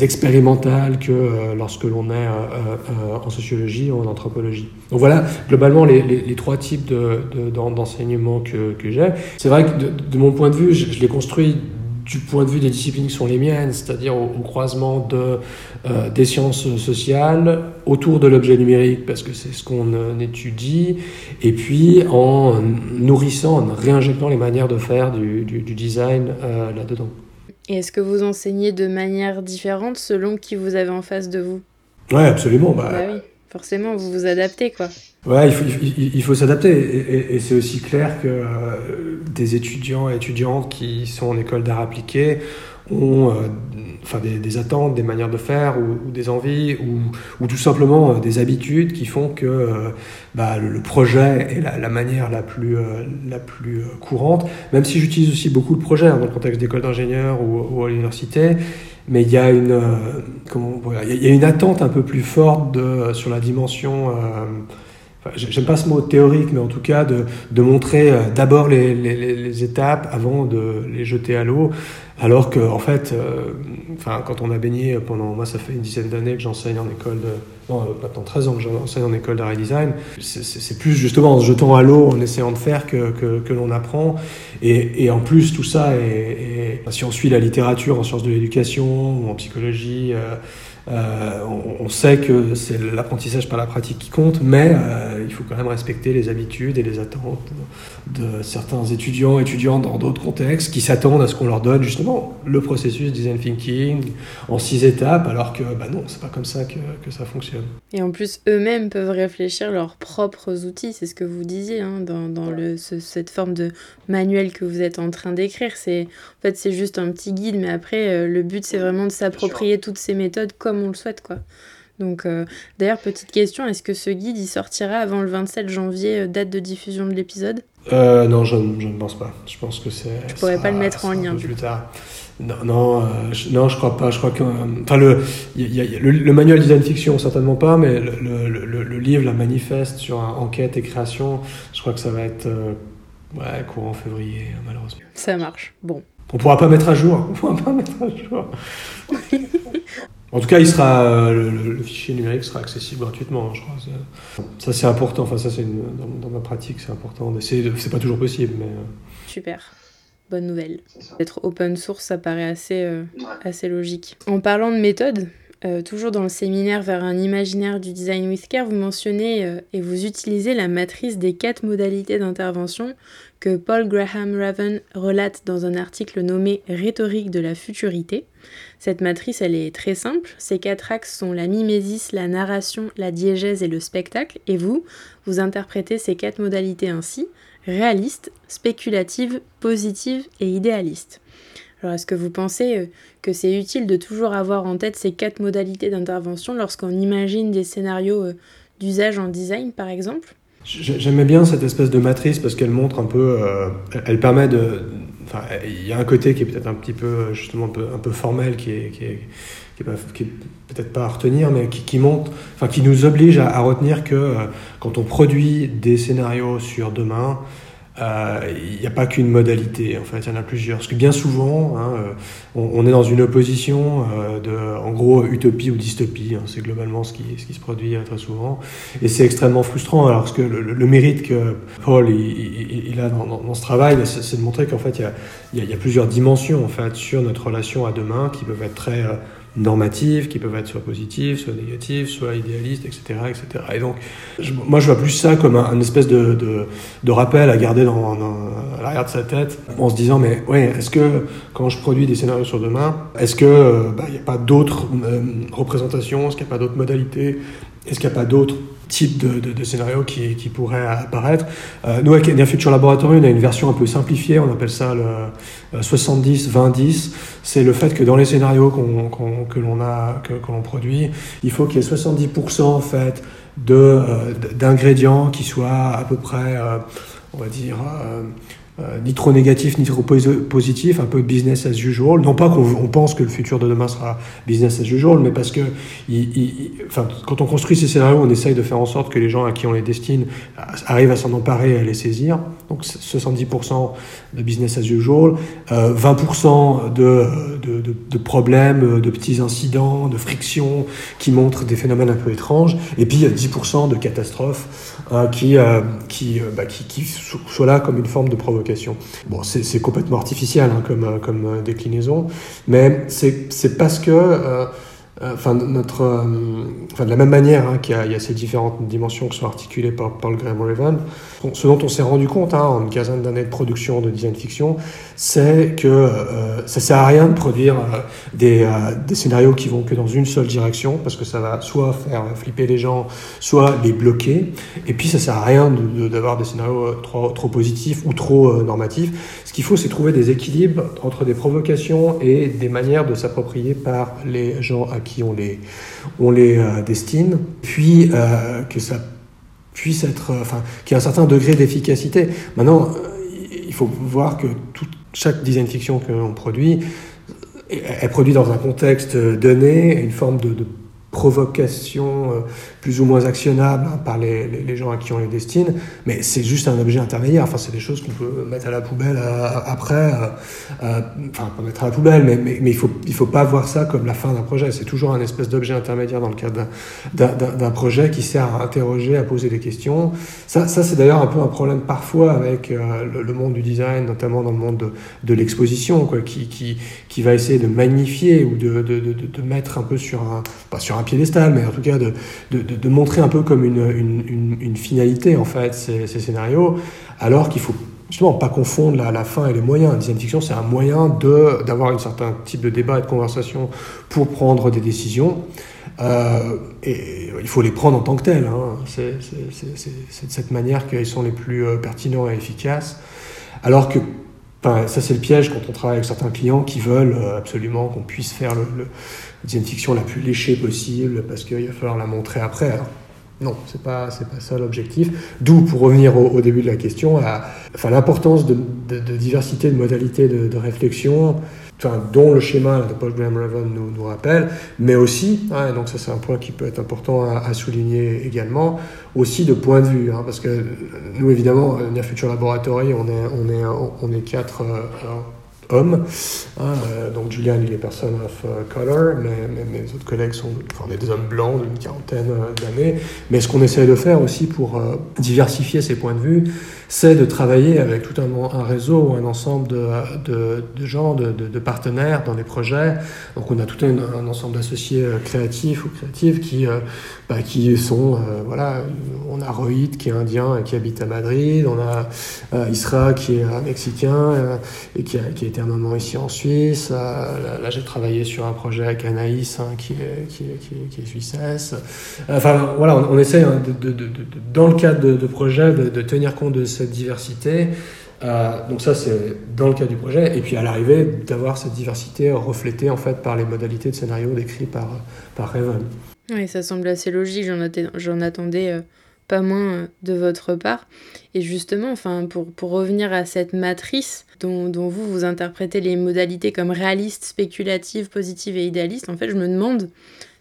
expérimentale que lorsque l'on est en sociologie ou en anthropologie. Donc voilà, globalement, les, trois types d'enseignement de, que, j'ai. C'est vrai que de, de, mon point de vue, je, je l'ai construit du point de vue des disciplines qui sont les miennes, c'est-à-dire au, croisement de, euh, des sciences sociales autour de l'objet numérique, parce que c'est ce qu'on euh, étudie, et puis en nourrissant, en réinjectant les manières de faire du, du, du design euh, là-dedans. Et est-ce que vous enseignez de manière différente selon qui vous avez en face de vous? Oui, absolument. Bah, bah oui, forcément, vous vous adaptez, quoi. Ouais, il faut, il, faut s'adapter. Et, c'est aussi clair que euh, des étudiants et étudiantes qui sont en école d'art appliqué ont euh, enfin des, attentes, des manières de faire ou, des envies ou, ou, tout simplement euh, des habitudes qui font que bah, le, projet est la, manière la plus, la plus courante. Même si j'utilise aussi beaucoup le projet hein, dans le contexte d'école d'ingénieur ou, ou, à l'université, mais il y a une comment y a une attente un peu plus forte de, sur la dimension j'aime pas ce mot théorique, mais en tout cas de, de montrer euh, d'abord les, les, les, étapes avant de les jeter à l'eau. Alors que, en fait, euh, enfin, quand on a baigné pendant, moi, ça fait une dizaine d'années que j'enseigne en école de, non, maintenant 13 ans que j'enseigne en école d'art et design, c'est plus justement en se jetant à l'eau, en essayant de faire que, que, que l'on apprend. Et, et, en plus, tout ça, est, est, si on suit la littérature en sciences de l'éducation ou en psychologie, euh, euh, on, on, sait que c'est l'apprentissage par la pratique qui compte, mais euh, il faut quand même respecter les habitudes et les attentes de certains étudiants, étudiantes dans d'autres contextes qui s'attendent à ce qu'on leur donne justement le processus design thinking en six étapes, alors que bah non, c'est pas comme ça que, que, ça fonctionne. Et en plus, eux-mêmes peuvent réfléchir leurs propres outils, c'est ce que vous disiez hein, dans, dans le, ce, cette forme de manuel que vous êtes en train d'écrire. C'est en fait c'est juste un petit guide, mais après euh, le but c'est vraiment de s'approprier toutes ces méthodes comme on le souhaite quoi. Donc euh, d'ailleurs petite question, est-ce que ce guide il sortira avant le 27 janvier, euh, date de diffusion de l'épisode? Euh, Non, je, je, ne pense pas. Je pense que c'est. Je pourrais pas le mettre en lien. Plus tard. Non, non, euh, je, non, je crois pas. Je crois que, enfin, le, y a, y a, le, le, manuel design fiction certainement pas, mais le, le, le, livre, la manifeste sur enquête et création, je crois que ça va être ouais, courant février, malheureusement. Ça marche. Bon. On pourra pas mettre à jour. <laughs> On pourra pas mettre à jour. <laughs> En tout cas, il sera, euh, le, fichier numérique sera accessible gratuitement, je crois. Ça, c'est important. Enfin, ça, c'est dans, ma pratique, c'est important d'essayer. De, c'est pas toujours possible, mais. Euh. Super. Bonne nouvelle. D'être open source, ça paraît assez, euh, assez logique. En parlant de méthode, euh, toujours dans le séminaire vers un imaginaire du design with care, vous mentionnez euh, et vous utilisez la matrice des quatre modalités d'intervention que Paul Graham Raven relate dans un article nommé Rhétorique de la futurité. Cette matrice, elle est très simple. Ces quatre axes sont la mimésis, la narration, la diégèse et le spectacle. Et vous, vous interprétez ces quatre modalités ainsi réaliste, spéculative, positive et idéaliste. Alors est-ce que vous pensez euh, que c'est utile de toujours avoir en tête ces quatre modalités d'intervention lorsqu'on imagine des scénarios euh, d'usage en design par exemple? J'aimais bien cette espèce de matrice parce qu'elle montre un peu, euh, elle permet de, enfin, il y a un côté qui est peut-être un petit peu justement un peu, formel, qui est, qui est, peut-être pas à retenir, mais qui, qui montre, enfin, qui nous oblige à, retenir que quand on produit des scénarios sur demain, euh, il n'y a pas qu'une modalité, en fait, il y en a plusieurs. Parce que bien souvent, hein, euh, on, est dans une opposition euh, de, en gros, utopie ou dystopie. Hein, c'est globalement ce qui, ce qui se produit très souvent. Et c'est extrêmement frustrant. Alors que le, mérite que Paul il, il a dans, dans, ce travail, c'est de montrer qu'en fait, il il, y a, il y a, plusieurs dimensions en fait, sur notre relation à demain qui peuvent être très normatives qui peuvent être soit positives, soit négatives, soit idéalistes, etc. etc. Et donc, moi, je vois plus ça comme un, espèce de, de, rappel à garder dans, à l'arrière de sa tête, en se disant, mais ouais, est-ce que quand je produis des scénarios sur demain, est-ce que euh, bah, n'y a pas d'autres euh, représentations, est-ce qu'il n'y a pas d'autres modalités, est-ce qu'il n'y a pas d'autres type de, de, de scénario qui, pourrait apparaître? Euh, nous, avec Near Future Laboratory, on a une version un peu simplifiée, on appelle ça le 70-20-10. C'est le fait que dans les scénarios que l'on produit, il faut qu'il y ait 70% en fait euh, d'ingrédients qui soient à peu près, euh, on va dire, euh, euh, ni trop négatif ni trop positif, un peu business as usual. Non pas qu'on pense que le futur de demain sera business as usual, mais parce que enfin, quand on construit ces scénarios, on essaye de faire en sorte que les gens à qui on les destine arrivent à s'en emparer et à les saisir. Donc 70% de business as usual, euh, 20% de, de, de, de, problèmes, de petits incidents, de frictions qui montrent des phénomènes un peu étranges, et puis 10% de catastrophes euh, qui, euh, qui, euh, bah, qui, qui soient là comme une forme de provocation. Bon, c'est complètement artificiel hein, comme, comme déclinaison, mais c'est parce que euh, enfin, notre, euh, enfin, de la même manière hein, qu'il y, a ces différentes dimensions qui sont articulées par Paul Graham Raven, ce dont on s'est rendu compte hein, en une quinzaine d'années de production de design fiction, c'est que euh, ça sert à rien de produire euh, des, scénarios qui vont que dans une seule direction, parce que ça va soit faire flipper les gens, soit les bloquer, et puis ça sert à rien d'avoir de, des scénarios trop positifs ou trop normatifs. Ce qu'il faut, c'est trouver des équilibres entre des provocations et des manières de s'approprier par les gens à qui on les, on les euh, destine, puis euh, que ça puisse être, euh, enfin, qu'il y ait un certain degré d'efficacité. Maintenant, il faut voir que toute, chaque design fiction que l'on produit est produit dans un contexte donné, une forme de, provocation plus ou moins actionnable hein, par les, les, gens à qui on les destine, mais c'est juste un objet intermédiaire. Enfin, c'est des choses qu'on peut mettre à la poubelle euh, après, euh, enfin pas mettre à la poubelle, mais, mais, il faut il faut pas voir ça comme la fin d'un projet. C'est toujours un espèce d'objet intermédiaire dans le cadre d'un projet qui sert à interroger, à poser des questions. Ça, ça c'est d'ailleurs un peu un problème parfois avec le, monde du design, notamment dans le monde de, de l'exposition, qui, qui qui va essayer de magnifier ou de, de, de mettre un peu sur un pas sur un piédestal, mais en tout cas de, de, montrer un peu comme une, finalité en fait ces, scénarios, alors qu'il faut justement pas confondre la, fin et les moyens. La design fiction, c'est un moyen d'avoir un certain type de débat et de conversation pour prendre des décisions. Euh, et il faut les prendre en tant que tels. Hein. C'est de cette manière qu'ils sont les plus euh, pertinents et efficaces. Alors que ça, c'est le piège quand on travaille avec certains clients qui veulent euh, absolument qu'on puisse faire le, une fiction la plus léchée possible parce qu'il va falloir la montrer après. Non, c'est pas c'est pas ça l'objectif. D'où, pour revenir au, début de la question, enfin l'importance de, diversité de modalités de, réflexion, enfin, dont le schéma de Paul Graham Raven nous, rappelle, mais aussi, hein, donc ça c'est un point qui peut être important à, souligner également, aussi de point de vue, hein, parce que nous évidemment, Near Future Laboratory, on est on est on est quatre. Euh, hommes. Hein, euh, donc Julian, il est personne of uh, color, mais, mes autres collègues sont enfin, des hommes blancs d'une quarantaine euh, d'années. Mais ce qu'on essaie de faire aussi pour euh, diversifier ces points de vue, c'est de travailler avec tout un, réseau ou un ensemble de, de, gens, de, de, partenaires dans les projets. Donc on a tout un, ensemble d'associés créatifs ou créatives qui, bah, qui sont, euh, voilà, on a Rohit qui est indien et qui habite à Madrid, on a euh, Isra qui est Mexicain euh, et qui a, qui a, été un moment ici en Suisse. là, là j'ai travaillé sur un projet avec Anaïs hein, qui, est, qui, est, qui, suissesse. Enfin voilà, on, on essaie hein, dans le cadre de, projets de, tenir compte de cette diversité. Euh, donc ça c'est dans le cadre du projet et puis à l'arrivée d'avoir cette diversité reflétée en fait par les modalités de scénario décrits par, par Raven. Oui, ça semble assez logique, j'en attendais euh, pas moins euh, de votre part. Et justement, enfin, pour, pour revenir à cette matrice dont, vous, vous interprétez les modalités comme réalistes, spéculatives, positives et idéalistes, en fait, je me demande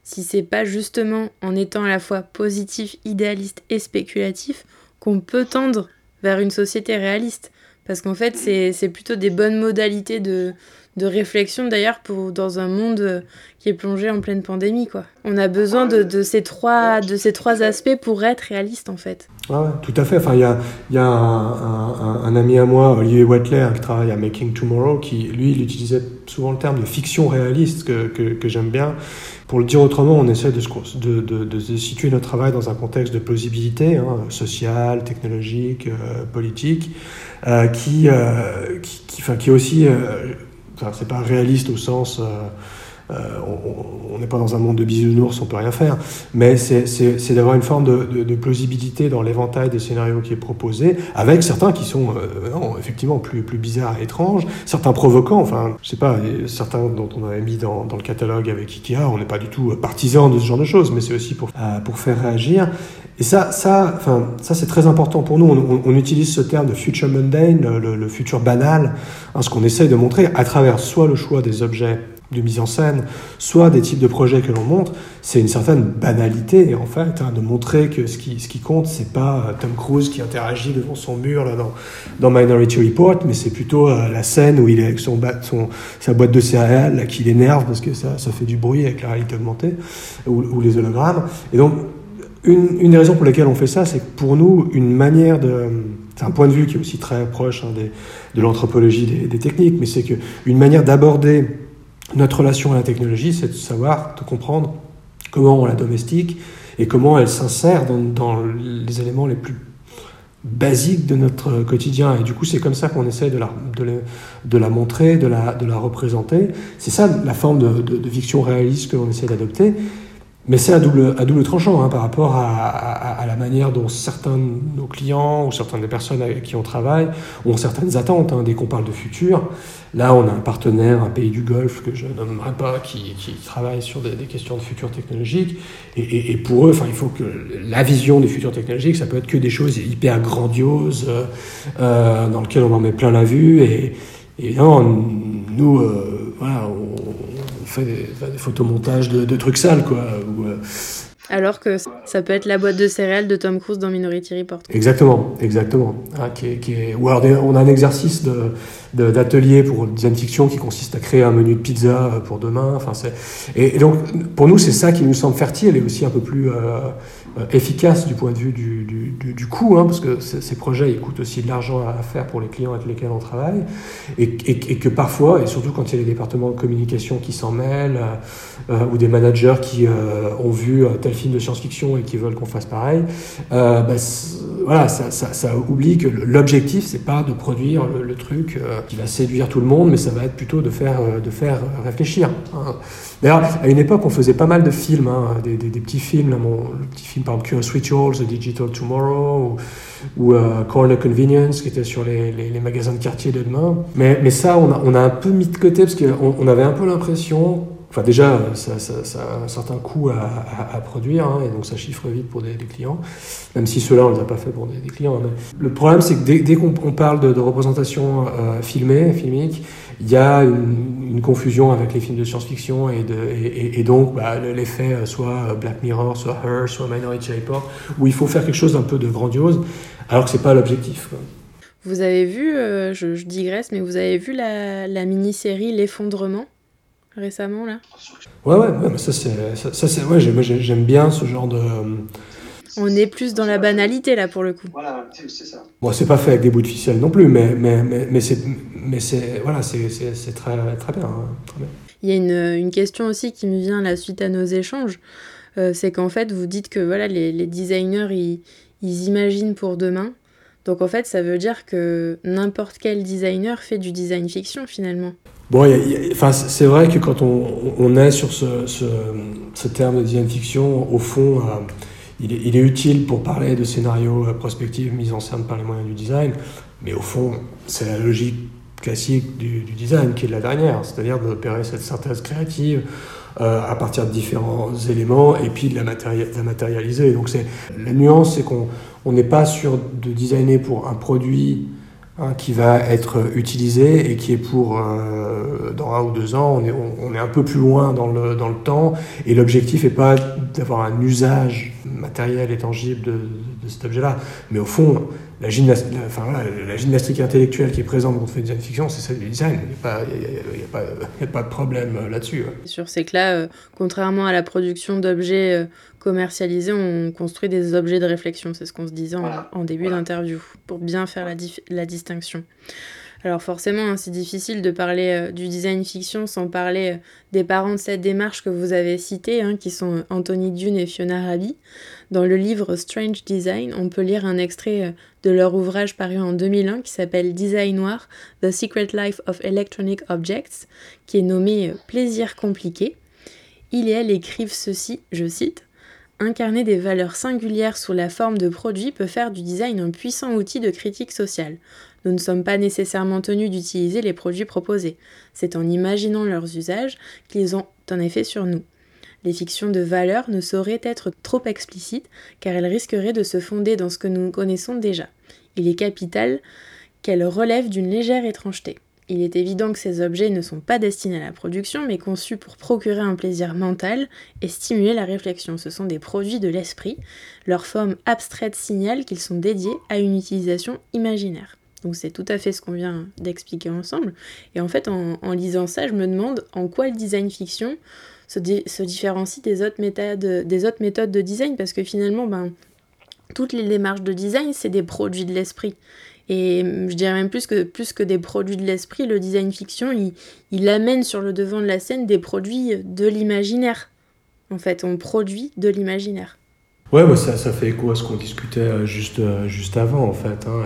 si c'est pas justement en étant à la fois positif, idéaliste et spéculatif qu'on peut tendre vers une société réaliste. Parce qu'en fait, c'est plutôt des bonnes modalités de, de réflexion d'ailleurs pour dans un monde euh, qui est plongé en pleine pandémie quoi. On a besoin de, de ces trois de ces trois aspects pour être réaliste en fait. Ouais, tout à fait. Enfin, il y a, y a un, ami à moi, Olivier Watler, qui travaille à Making Tomorrow, qui lui, il utilisait souvent le terme de fiction réaliste que, que, j'aime bien. Pour le dire autrement, on essaie de, de, de, de, situer notre travail dans un contexte de plausibilité hein, sociale, technologique, euh, politique, euh, qui, euh, qui, qui, enfin, qui aussi C'est pas réaliste au sens. Euh, euh, on n'est pas dans un monde de bisounours, on peut rien faire, mais c'est d'avoir une forme de, plausibilité dans l'éventail des scénarios qui est proposé, avec certains qui sont euh, effectivement plus, bizarres et étranges, certains provoquants, enfin, je sais pas, certains dont on avait mis dans, le catalogue avec Ikea, on n'est pas du tout partisan de ce genre de choses, mais c'est aussi pour, euh, pour faire réagir. Et ça, ça, enfin, ça c'est très important pour nous. On, utilise ce terme de future mundane, le, le futur banal, hein, ce qu'on essaye de montrer à travers soit le choix des objets de mise en scène, soit des types de projets que l'on montre, c'est une certaine banalité en fait, hein, de montrer que ce qui, ce qui compte, c'est pas euh, Tom Cruise qui interagit devant son mur là, dans, dans Minority Report, mais c'est plutôt euh, la scène où il est avec son, son, sa boîte de céréales là, qui l'énerve parce que ça, ça fait du bruit avec la réalité augmentée ou, les hologrammes. Et donc, une, une, des raisons pour lesquelles on fait ça, c'est que pour nous, une manière de. C'est un point de vue qui est aussi très proche hein, des, de l'anthropologie des, des techniques, mais c'est qu'une manière d'aborder notre relation à la technologie, c'est de savoir, de comprendre comment on la domestique et comment elle s'insère dans, les éléments les plus basiques de notre quotidien. Et du coup, c'est comme ça qu'on essaie de la, montrer, de la, représenter. C'est ça la forme de fiction réaliste que l'on essaie d'adopter. Mais c'est à double, à double tranchant hein, par rapport à, à, la manière dont certains de nos clients ou certaines des personnes avec qui on travaille ont certaines attentes. Hein, dès qu'on parle de futur, là on a un partenaire, un pays du Golfe que je nommerai pas, qui, qui travaille sur des, questions de futur technologique. Et, et, pour eux, il faut que la vision du futur technologique, ça peut être que des choses hyper grandioses euh, dans lesquelles on en met plein la vue. Et, et non, nous, euh, voilà, on, fait des, des photomontages de, de, trucs sales, quoi. Ou, euh... Alors que ça peut être la boîte de céréales de Tom Cruise dans Minority Report. Exactement, exactement. Ah, qui est, qui est... Ou alors on a un exercice d'atelier de, pour design fiction qui consiste à créer un menu de pizza pour demain. Enfin, et, et donc pour nous c'est ça qui nous semble fertile et aussi un peu plus euh, efficace du point de vue du, du, du, coût, hein, parce que ces projets ils coûtent aussi de l'argent à faire pour les clients avec lesquels on travaille, et, et, que parfois, et surtout quand il y a les départements de communication qui s'en mêlent, euh, ou des managers qui euh, ont vu tel film de science-fiction et qui veulent qu'on fasse pareil, euh, bah, voilà, ça, ça, oublie que l'objectif c'est pas de produire le, truc qui va séduire tout le monde, mais ça va être plutôt de faire, de faire réfléchir. Hein. D'ailleurs, à une époque, on faisait pas mal de films, hein, des, des, des, petits films, mon, le petit film par exemple Curious Rituals, The Digital Tomorrow, ou, ou uh, Corner Convenience, qui était sur les, les, magasins de quartier de demain. Mais, mais ça, on a, on a un peu mis de côté, parce qu'on on avait un peu l'impression Enfin, déjà, ça, ça, a un certain coût à, à, produire, hein, et donc ça chiffre vite pour des, clients, même si ceux-là, on ne les a pas fait pour des, clients. Mais le problème, c'est que dès, dès qu'on parle de, de représentation euh, filmée, filmique, il y a une, une, confusion avec les films de science-fiction, et, de, et, et, donc bah, l'effet euh, soit Black Mirror, soit Her, soit Minority Report, où il faut faire quelque chose d'un peu de grandiose, alors que ce n'est pas l'objectif. Vous avez vu, euh, je, je, digresse, mais vous avez vu la, la mini-série L'effondrement récemment là? Ouais, ouais, ouais mais ça c'est, ça, ça c'est, ouais, j'aime bien ce genre de. On est plus dans la banalité là pour le coup. Voilà, c'est ça. Bon, c'est pas fait avec des bouts de ficelle non plus, mais, mais, mais, mais c'est, mais c'est, voilà, c'est, c'est, c'est très, très bien, hein, très bien. Il y a une, une, question aussi qui me vient la suite à nos échanges, euh, c'est qu'en fait vous dites que voilà les, les designers ils, ils imaginent pour demain. Donc en fait, ça veut dire que n'importe quel designer fait du design fiction finalement. Bon, enfin, c'est vrai que quand on, on est sur ce, ce, ce, terme de design fiction, au fond, euh, il, est, il, est, utile pour parler de scénarios euh, prospectifs mis en scène par les moyens du design, mais au fond, c'est la logique classique du, design qui est la dernière, c'est-à-dire d'opérer cette synthèse créative euh, à partir de différents éléments et puis de la, de la matérialiser. Donc la nuance, c'est qu'on n'est pas sûr de designer pour un produit hein, qui va être utilisé et qui est pour euh, dans un ou deux ans, on est, un peu plus loin dans le, dans le temps et l'objectif n'est pas d'avoir un usage matériel et tangible de, cet objet-là. Mais au fond, la, gymnastique intellectuelle qui est présente quand on fait design fiction, c'est celle du design. Il n'y a, pas de problème euh, là-dessus. Sur ces que là, euh, contrairement à la production d'objets commercialisés, on construit des objets de réflexion. C'est ce qu'on se disait en, début d'interview, pour bien faire la, la distinction. Alors forcément, hein, c'est difficile de parler euh, du design fiction sans parler euh, des parents de cette démarche que vous avez citée, hein, qui sont euh, Anthony Dune et Fiona Raby. Dans le livre Strange Design, on peut lire un extrait de leur ouvrage paru en 2001 qui s'appelle Design Noir, The Secret Life of Electronic Objects, qui est nommé Plaisir compliqué. Il et elle écrivent ceci, je cite, Incarner des valeurs singulières sous la forme de produits peut faire du design un puissant outil de critique sociale. Nous ne sommes pas nécessairement tenus d'utiliser les produits proposés. C'est en imaginant leurs usages qu'ils ont un effet sur nous. Les fictions de valeur ne sauraient être trop explicites car elles risqueraient de se fonder dans ce que nous connaissons déjà. Il est capital qu'elles relèvent d'une légère étrangeté. Il est évident que ces objets ne sont pas destinés à la production, mais conçus pour procurer un plaisir mental et stimuler la réflexion. Ce sont des produits de l'esprit. Leur forme abstraite signale qu'ils sont dédiés à une utilisation imaginaire. Donc c'est tout à fait ce qu'on vient d'expliquer ensemble. Et en fait, en, lisant ça, je me demande en quoi le design fiction se, différencie des autres, méthodes, des autres méthodes de design, parce que finalement, ben, toutes les démarches de design, c'est des produits de l'esprit. Et je dirais même plus que, plus que des produits de l'esprit, le design fiction, il, amène sur le devant de la scène des produits de l'imaginaire. En fait, on produit de l'imaginaire. Ouais, bah ça, ça fait écho à ce qu'on discutait euh, juste, euh, juste avant, en fait. Hein,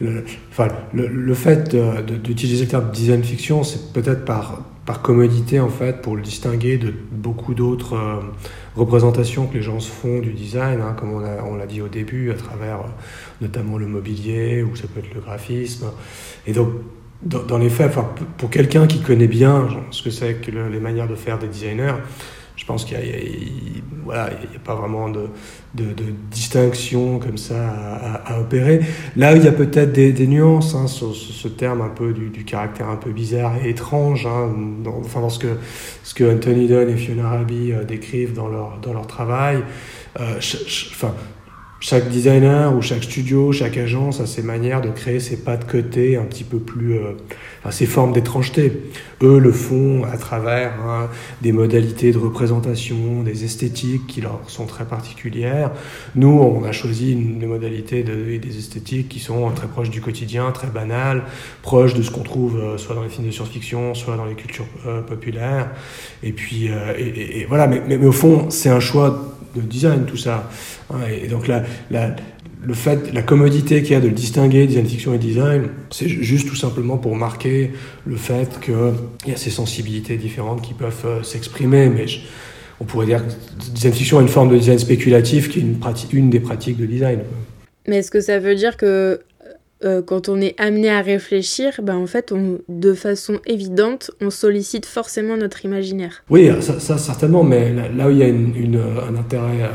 le, enfin, le, fait d'utiliser le terme design fiction, c'est peut-être par, par commodité, en fait, pour le distinguer de beaucoup d'autres euh, représentations que les gens se font du design, hein, comme on l'a dit au début, à travers notamment le mobilier, ou ça peut être le graphisme. Et donc, dans, les faits, pour quelqu'un qui connaît bien ce que c'est que les manières de faire des designers, je pense qu'il n'y a, voilà, a, pas vraiment de, distinction comme ça à, opérer. Là, il y a peut-être des, nuances hein, sur, ce terme un peu du, caractère un peu bizarre et étrange, hein, dans, enfin, dans ce que, Anthony Dunn et Fiona Raby euh, décrivent dans leur, dans leur travail. Euh, enfin, chaque designer ou chaque studio, chaque agence a ses manières de créer ses pas de côté un petit peu plus, euh, ses formes d'étrangeté. Eux le font à travers hein, des modalités de représentation, des esthétiques qui leur sont très particulières. Nous, on a choisi des modalités de, des esthétiques qui sont très proches du quotidien, très banales, proches de ce qu'on trouve euh, soit dans les films de science-fiction, soit dans les cultures euh, populaires. Et puis, et, et, voilà, mais au fond, c'est un choix de design, tout ça. Et donc la, la, le fait, la commodité qu'il y a de le distinguer, design fiction et design, c'est juste tout simplement pour marquer le fait qu'il y a ces sensibilités différentes qui peuvent euh, s'exprimer. Mais on pourrait dire que design fiction a une forme de design spéculatif qui est une, pratique, une des pratiques de design. Mais est-ce que ça veut dire que euh, quand on est amené à réfléchir, ben en fait, de façon évidente, on sollicite forcément notre imaginaire. Oui, ça, certainement, mais là, où il y a un intérêt,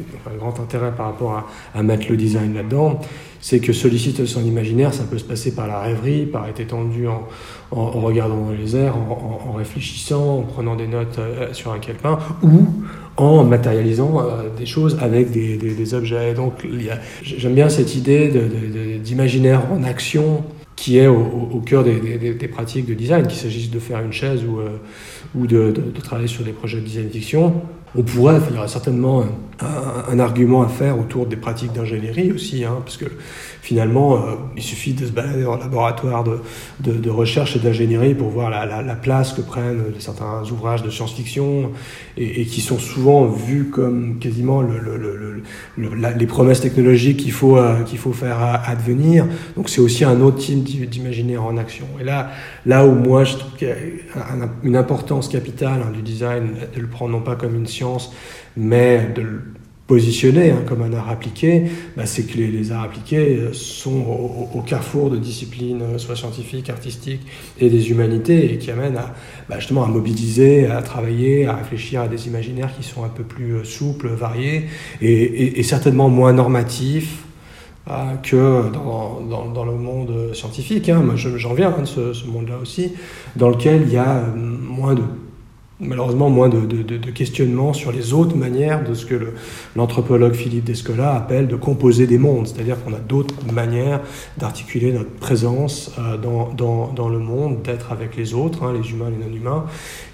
un grand intérêt par rapport à, mettre le design là-dedans, c'est que solliciter son imaginaire, ça peut se passer par la rêverie, par être étendu en, regardant dans les airs, en, réfléchissant, en prenant des notes euh, sur un calepin, ou en matérialisant euh, des choses avec des, objets. Donc j'aime bien cette idée d'imaginaire en action qui est au, cœur des, pratiques de design, qu'il s'agisse de faire une chaise ou, euh, ou de, de, travailler sur des projets de design fiction. On pourrait, il y aura certainement un, argument à faire autour des pratiques d'ingénierie aussi, hein, parce que finalement, euh, il suffit de se balader dans le laboratoire de, recherche et d'ingénierie pour voir la, la, la, place que prennent certains ouvrages de science-fiction et, qui sont souvent vus comme quasiment le, le, les promesses technologiques qu'il faut, euh, qu'il faut faire advenir. Donc c'est aussi un autre type d'imaginaire en action. Et là, là où moi je trouve qu'il y a une importance capitale hein, du design, de le prendre non pas comme une science, mais de le positionné hein, comme un art appliqué, bah, c'est que les, arts appliqués euh, sont au, carrefour de disciplines, euh, soit scientifiques, artistiques et des humanités, et qui amènent à, bah, justement à mobiliser, à travailler, à réfléchir à des imaginaires qui sont un peu plus euh, souples, variés, et, certainement moins normatifs que dans, le monde scientifique. Hein. Moi, j'en viens hein, de ce monde-là aussi, dans lequel il y a moins de malheureusement moins de, de, questionnements sur les autres manières de ce que l'anthropologue Philippe Descola appelle de composer des mondes. C'est-à-dire qu'on a d'autres manières d'articuler notre présence euh, dans, dans, dans, le monde, d'être avec les autres, hein, les humains, les non-humains,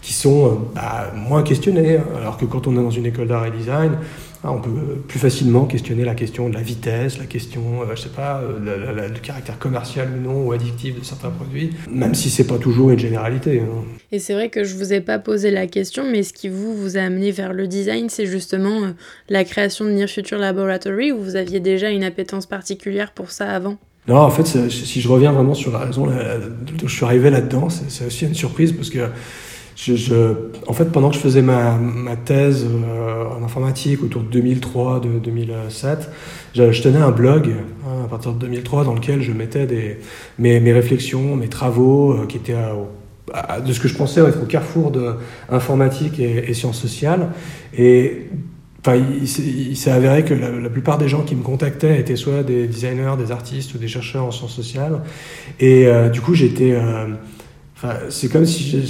qui sont euh, bah, moins questionnés. Alors que quand on est dans une école d'art et design, on peut plus facilement questionner la question de la vitesse, la question, euh, je sais pas, euh, le caractère commercial ou non ou addictif de certains produits, même si c'est pas toujours une généralité. Hein. Et c'est vrai que je vous ai pas posé la question, mais ce qui vous vous a amené vers le design, c'est justement euh, la création de Near Future Laboratory, où vous aviez déjà une appétence particulière pour ça avant. Non, en fait, si je reviens vraiment sur la raison dont je suis arrivé là-dedans, c'est aussi une surprise parce que je, en fait, pendant que je faisais ma, ma thèse euh, en informatique autour de 2003, de 2007, je, je tenais un blog hein, à partir de 2003 dans lequel je mettais des, mes, mes réflexions, mes travaux euh, qui étaient de ce que je pensais être au carrefour de informatique et, et sciences sociales. Et Enfin, il, s'est avéré que la, plupart des gens qui me contactaient étaient soit des designers, des artistes ou des chercheurs en sciences sociales. Et euh, du coup, j'étais c'est comme si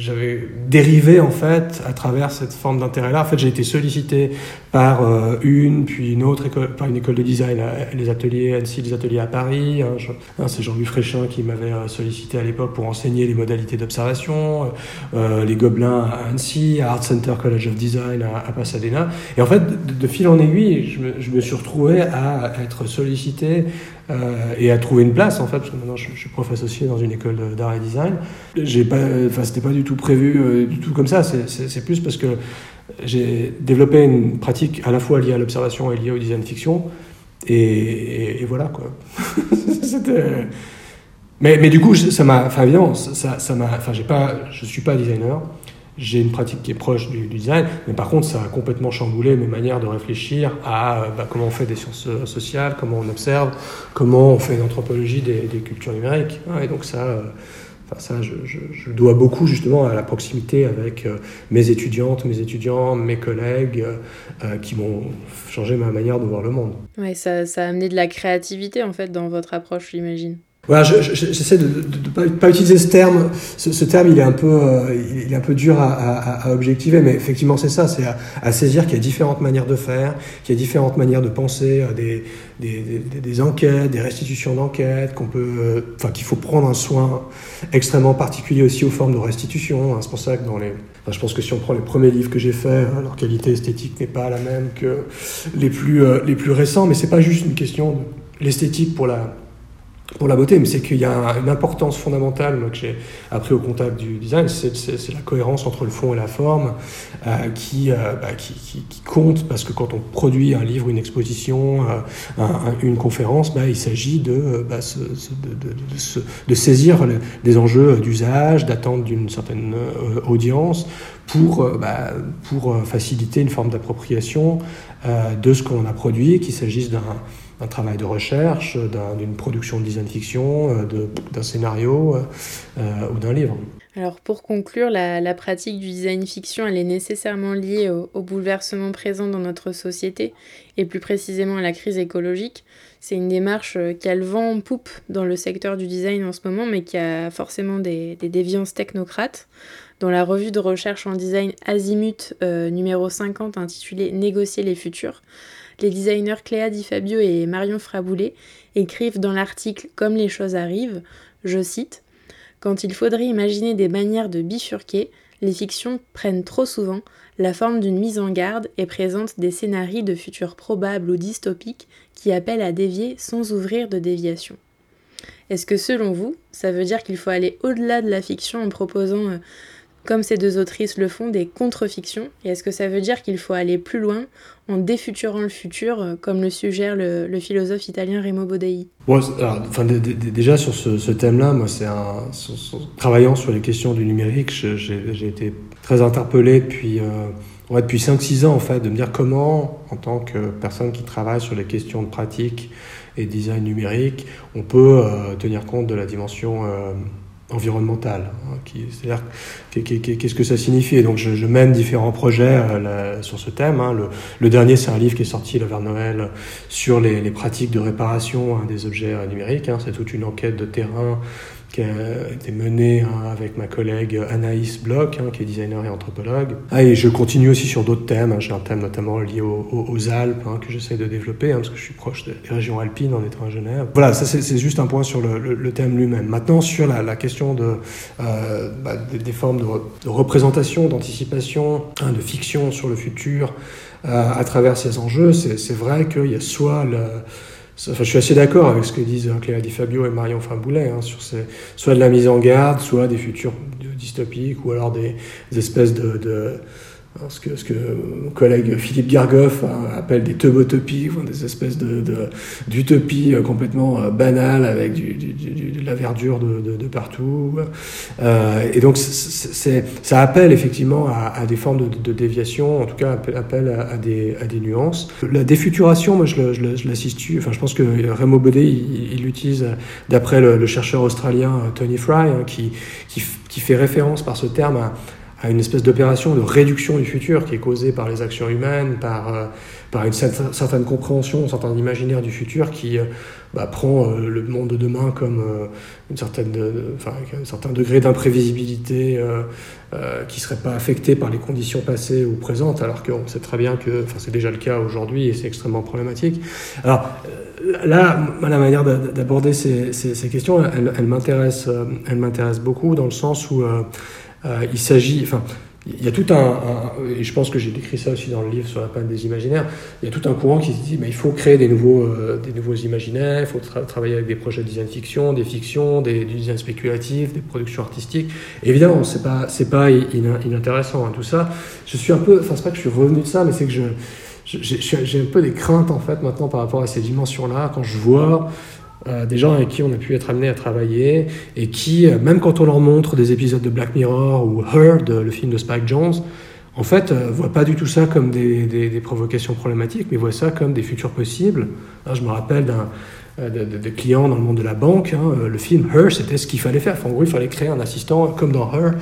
j'avais dérivé en fait à travers cette forme d'intérêt-là. En fait, j'ai été sollicité par euh, une, puis une autre école, par une école de design, les ateliers Annecy, les ateliers à Paris. C'est Jean-Louis Fréchin qui m'avait euh, sollicité à l'époque pour enseigner les modalités d'observation, euh, les Gobelins à Annecy, à Art Center College of Design à, Pasadena. Et en fait, de, fil en aiguille, je me, je suis retrouvé à être sollicité euh, et à trouver une place en fait, parce que maintenant je, suis prof associé dans une école d'art et design. J'ai pas, c'était pas du tout prévu euh, du tout comme ça. C'est plus parce que j'ai développé une pratique à la fois liée à l'observation et liée au design fiction. Et, voilà quoi. <laughs> mais, mais du coup, ça m'a, enfin évidemment, ça, ça m'a, enfin j'ai pas, je suis pas designer j'ai une pratique qui est proche du, design, mais par contre, ça a complètement chamboulé mes manières de réfléchir à bah, comment on fait des sciences euh, sociales, comment on observe, comment on fait une anthropologie des, cultures numériques. et donc ça, euh, ça je, je, dois beaucoup justement à la proximité avec euh, mes étudiantes, mes étudiants, mes collègues, qui m'ont changé ma manière de voir le monde. Ouais, ça, ça a amené de la créativité en fait dans votre approche, j'imagine. Voilà, j'essaie de ne pas, utiliser ce terme. Ce, terme, il est un peu, euh, il est un peu dur à, à, à objectiver, mais effectivement, c'est ça. C'est à, saisir qu'il y a différentes manières de faire, qu'il y a différentes manières de penser, euh, des, des, des, enquêtes, des restitutions d'enquêtes, qu'on peut, euh, enfin, qu'il faut prendre un soin extrêmement particulier aussi aux formes de restitution. Hein. C'est pour ça que dans les, je pense que si on prend les premiers livres que j'ai faits, leur qualité esthétique n'est pas la même que les plus, les plus récents, mais c'est pas juste une question de l'esthétique pour la pour la beauté, mais c'est qu'il y a une importance fondamentale que j'ai appris au contact du design, c'est la cohérence entre le fond et la forme euh, qui, euh, bah, qui, qui, compte parce que quand on produit un livre, une exposition, euh, une conférence, bah, il s'agit de, bah, de, saisir des enjeux d'usage, d'attente d'une certaine audience pour, bah, pour faciliter une forme d'appropriation de ce qu'on a produit, qu'il s'agisse d'un un travail de recherche, d'une production de design fiction, euh, d'un scénario euh, ou d'un livre. Alors pour conclure, la, pratique du design fiction, elle est nécessairement liée au, bouleversement présent dans notre société et plus précisément à la crise écologique. C'est une démarche euh, qui a le vent en poupe dans le secteur du design en ce moment, mais qui a forcément des, des déviances technocrates. Dans la revue de recherche en design Azimut numéro 50 intitulée Négocier les futurs, les designers Cléa Di Fabio et Marion Fraboulet écrivent dans l'article Comme les choses arrivent, je cite Quand il faudrait imaginer des manières de bifurquer, les fictions prennent trop souvent la forme d'une mise en garde et présentent des scénarios de futurs probables ou dystopiques qui appellent à dévier sans ouvrir de déviation. Est-ce que selon vous, ça veut dire qu'il faut aller au-delà de la fiction en proposant euh, comme ces deux autrices le font, des contre-fictions. Et est-ce que ça veut dire qu'il faut aller plus loin en défuturant le futur, euh, comme le suggère le, philosophe italien Remo Bodei? Déjà sur ce, thème-là, moi, c'est un, travaillant sur les questions du numérique, j'ai été très interpellé depuis, euh, depuis 5-6 ans, en fait, de me dire comment, en tant que personne qui travaille sur les questions de pratique et design numérique, on peut euh, tenir compte de la dimension environnementale. Hein, c'est-à-dire, qu'est-ce que ça signifie? Donc, je, mène différents projets euh, sur ce thème. Hein. Le, dernier, c'est un livre qui est sorti là, Noël sur les, pratiques de réparation hein, des objets euh, numériques. C'est toute une enquête de terrain qui a été menée hein, avec ma collègue Anaïs Bloch, hein, qui est designer et anthropologue. Ah, et je continue aussi sur d'autres thèmes. Hein. J'ai un thème notamment lié aux, Alpes que j'essaie de développer, parce que je suis proche des régions alpines en étant à Genève. Voilà, ça c'est juste un point sur le, thème lui-même. Maintenant, sur la, question de, euh, bah, des, formes de, représentation, d'anticipation, de fiction sur le futur euh, à travers ces enjeux, c'est vrai qu'il y a soit Je suis assez d'accord avec ce que disent Cléa Di Fabio et Marion Famboulet hein, sur ces, soit de la mise en garde, soit des futurs dystopiques, ou alors des, espèces de ce que, ce que mon collègue Philippe Gargoff appelle des teubotopies, des espèces d'utopies de, euh, complètement euh, banales avec du, de la verdure de, de partout. Euh, et donc c'est, ça appelle effectivement à, des formes de, déviation, en tout cas appelle, à, des, à des nuances. La défuturation, moi je, je, l'assiste, enfin je pense que Raymond Baudet, il l'utilise d'après le, chercheur australien Tony Fry, hein, qui, qui, qui fait référence par ce terme à à une espèce d'opération de réduction du futur qui est causée par les actions humaines, par, euh, par une certaine compréhension, un certain imaginaire du futur qui euh, bah, prend euh, le monde de demain comme une certaine, enfin, un certain degré d'imprévisibilité qui ne serait pas affecté par les conditions passées ou présentes, alors qu'on sait très bien que c'est déjà le cas aujourd'hui et c'est extrêmement problématique. Alors là, la manière d'aborder ces, ces, questions, elle, elle m'intéresse beaucoup dans le sens où euh, il s'agit, enfin, il y a tout un, et je pense que j'ai décrit ça aussi dans le livre sur la panne des imaginaires, il y a tout un courant qui se dit mais il faut créer des nouveaux, euh, des nouveaux imaginaires, il faut travailler avec des projets de design fiction, des fictions, des, du design spéculatif, des productions artistiques. évidemment, c'est pas, c'est pas inintéressant hein, tout ça. Je suis un peu, enfin c'est pas que je suis revenu de ça, mais c'est que je, j'ai un peu des craintes en fait maintenant par rapport à ces dimensions-là quand je vois des gens avec qui on a pu être amené à travailler et qui, euh, même quand on leur montre des épisodes de Black Mirror ou Her, le film de Spike Jones, en fait, ne euh, voient pas du tout ça comme des, des, provocations problématiques, mais voient ça comme des futurs possibles. je me rappelle d'un de, clients dans le monde de la banque. Hein, le film Her, c'était ce qu'il fallait faire. en gros, il fallait créer un assistant comme dans Her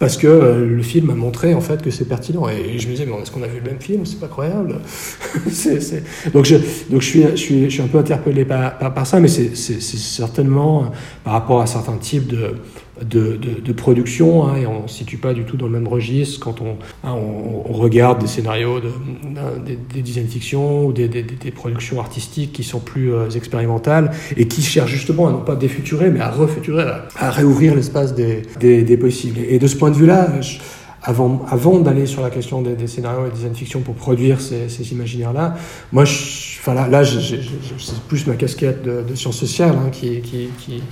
parce que euh, le film a montré en fait que c'est pertinent. Et, je me disais, mais est-ce qu'on a vu le même film? C'est pas croyable. <laughs> Donc, je, donc je, suis, je, suis, je suis un peu interpellé par, par, ça, mais c'est certainement euh, par rapport à certains types de, de, de, production, hein, et on ne se situe pas du tout dans le même registre quand on, hein, on, regarde des scénarios, de, des, des design fiction ou des, des, des, productions artistiques qui sont plus euh, expérimentales et qui cherchent justement à non pas défuturer, mais à refuturer, à, réouvrir l'espace des, des, possibles. Et de ce point de vue-là, avant, avant d'aller sur la question des, scénarios et des design fiction pour produire ces, ces imaginaires-là, moi, je, enfin là, là c'est plus ma casquette de, de sciences sociales hein, qui, qui, qui,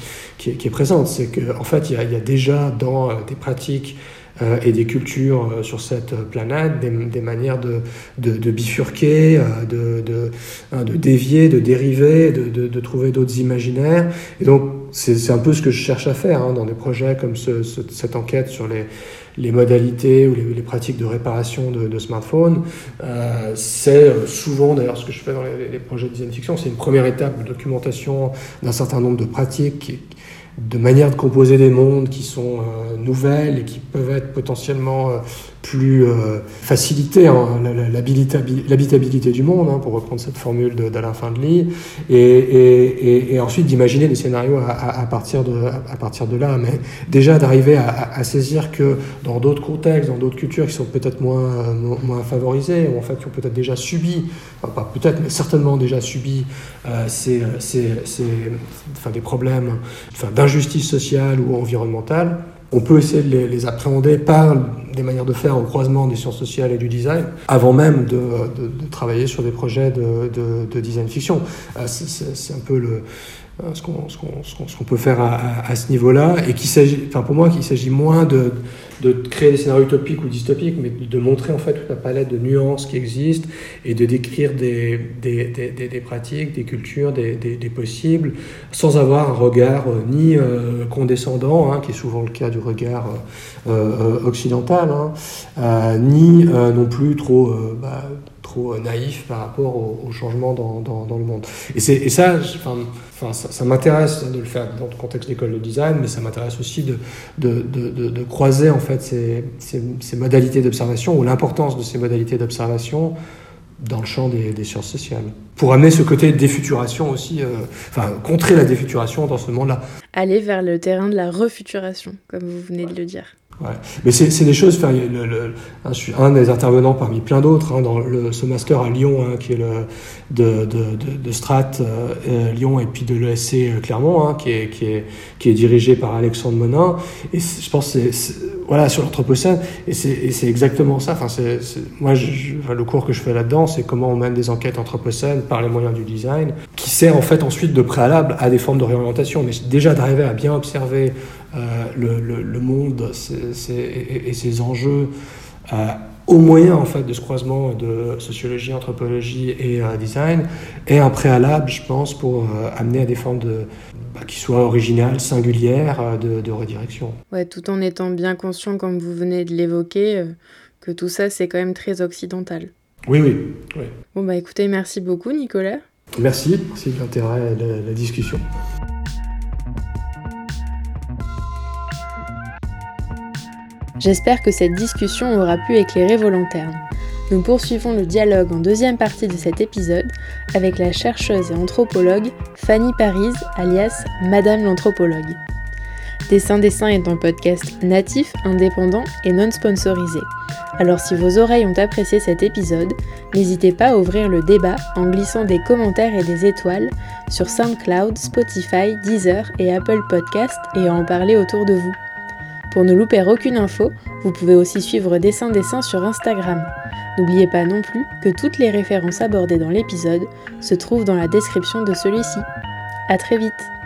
qui, est, présente. C'est qu'en en fait, il y, a, il y, a, déjà dans euh, des pratiques euh, et des cultures euh, sur cette planète des, des manières de, de, de bifurquer, de, de, hein, de, dévier, de dériver, de, de trouver d'autres imaginaires. Et donc, c'est un peu ce que je cherche à faire hein, dans des projets comme ce, cette enquête sur les les modalités ou les, pratiques de réparation de, smartphones. Euh, c'est euh, souvent, d'ailleurs, ce que je fais dans les, projets de design fiction, c'est une première étape de documentation d'un certain nombre de pratiques de manières de composer des mondes qui sont euh, nouvelles et qui peuvent être potentiellement plus euh, faciliter hein, l'habitabilité du monde, hein, pour reprendre cette formule d'Alain Findley, et, ensuite d'imaginer des scénarios à, partir de, là. Mais déjà d'arriver à, saisir que dans d'autres contextes, dans d'autres cultures qui sont peut-être moins, moins favorisées, ou en fait qui ont peut-être déjà subi, pas peut-être, mais certainement déjà subi euh, ces, ces, ces, enfin, des problèmes enfin, d'injustice sociale ou environnementale, on peut essayer de les, appréhender par des manières de faire au croisement des sciences sociales et du design, avant même de, travailler sur des projets de, design fiction. Euh, c'est un peu le, euh, ce qu'on peut faire à, ce niveau-là, et qu'il s'agit, enfin pour moi, qu'il s'agit moins de, de, créer des scénarios utopiques ou dystopiques, mais de montrer en fait toute la palette de nuances qui existent et de décrire des, des, des, des pratiques, des cultures, des, possibles, sans avoir un regard euh, ni euh, condescendant, hein, qui est souvent le cas du regard occidental, hein, ni non plus trop bah, trop euh, naïf par rapport au, changement dans, dans, le monde. Et, et ça, enfin, ça, ça m'intéresse de le faire dans le contexte d'école de design, mais ça m'intéresse aussi de, de, de, croiser en fait ces, ces, ces modalités d'observation ou l'importance de ces modalités d'observation dans le champ des, sciences sociales. Pour amener ce côté défuturation aussi, euh, enfin, contrer la défuturation dans ce monde-là. Aller vers le terrain de la refuturation, comme vous venez de le dire. Mais c'est des choses, le, je suis un des intervenants parmi plein d'autres hein, dans ce master à Lyon, hein, qui est le, de, de, de, de Strat euh, euh Lyon et puis de l'ESC euh, Clermont, hein, qui, est, qui, est, qui est dirigé par Alexandre Monin. Et je pense c'est voilà sur l'anthropocène et c'est exactement ça. Enfin, c'est moi, le cours que je fais là-dedans, c'est comment on mène des enquêtes anthropocènes par les moyens du design, qui sert en fait ensuite de préalable à des formes de réorientation. Mais déjà d'arriver à bien observer euh, le, le, monde et, ses enjeux euh, au moyen en fait de ce croisement de sociologie, anthropologie et euh, design est un préalable, je pense, pour amener à des formes de bah, qui soient originales, singulières de, de, redirection. Ouais, tout en étant bien conscient, comme vous venez de l'évoquer, que tout ça c'est quand même très occidental. Oui, oui, oui. Bon bah écoutez, merci beaucoup Nicolas. Merci, merci de l'intérêt de la discussion. J'espère que cette discussion aura pu éclairer vos lanternes. Nous poursuivons le dialogue en deuxième partie de cet épisode avec la chercheuse et anthropologue Fanny Paris, alias Madame l'anthropologue. Dessin Dessin est un podcast natif, indépendant et non sponsorisé. Alors si vos oreilles ont apprécié cet épisode, n'hésitez pas à ouvrir le débat en glissant des commentaires et des étoiles sur SoundCloud, Spotify, Deezer et Apple Podcast et à en parler autour de vous. Pour ne louper aucune info, vous pouvez aussi suivre Dessin Dessin sur Instagram. N'oubliez pas non plus que toutes les références abordées dans l'épisode se trouvent dans la description de celui-ci. A très vite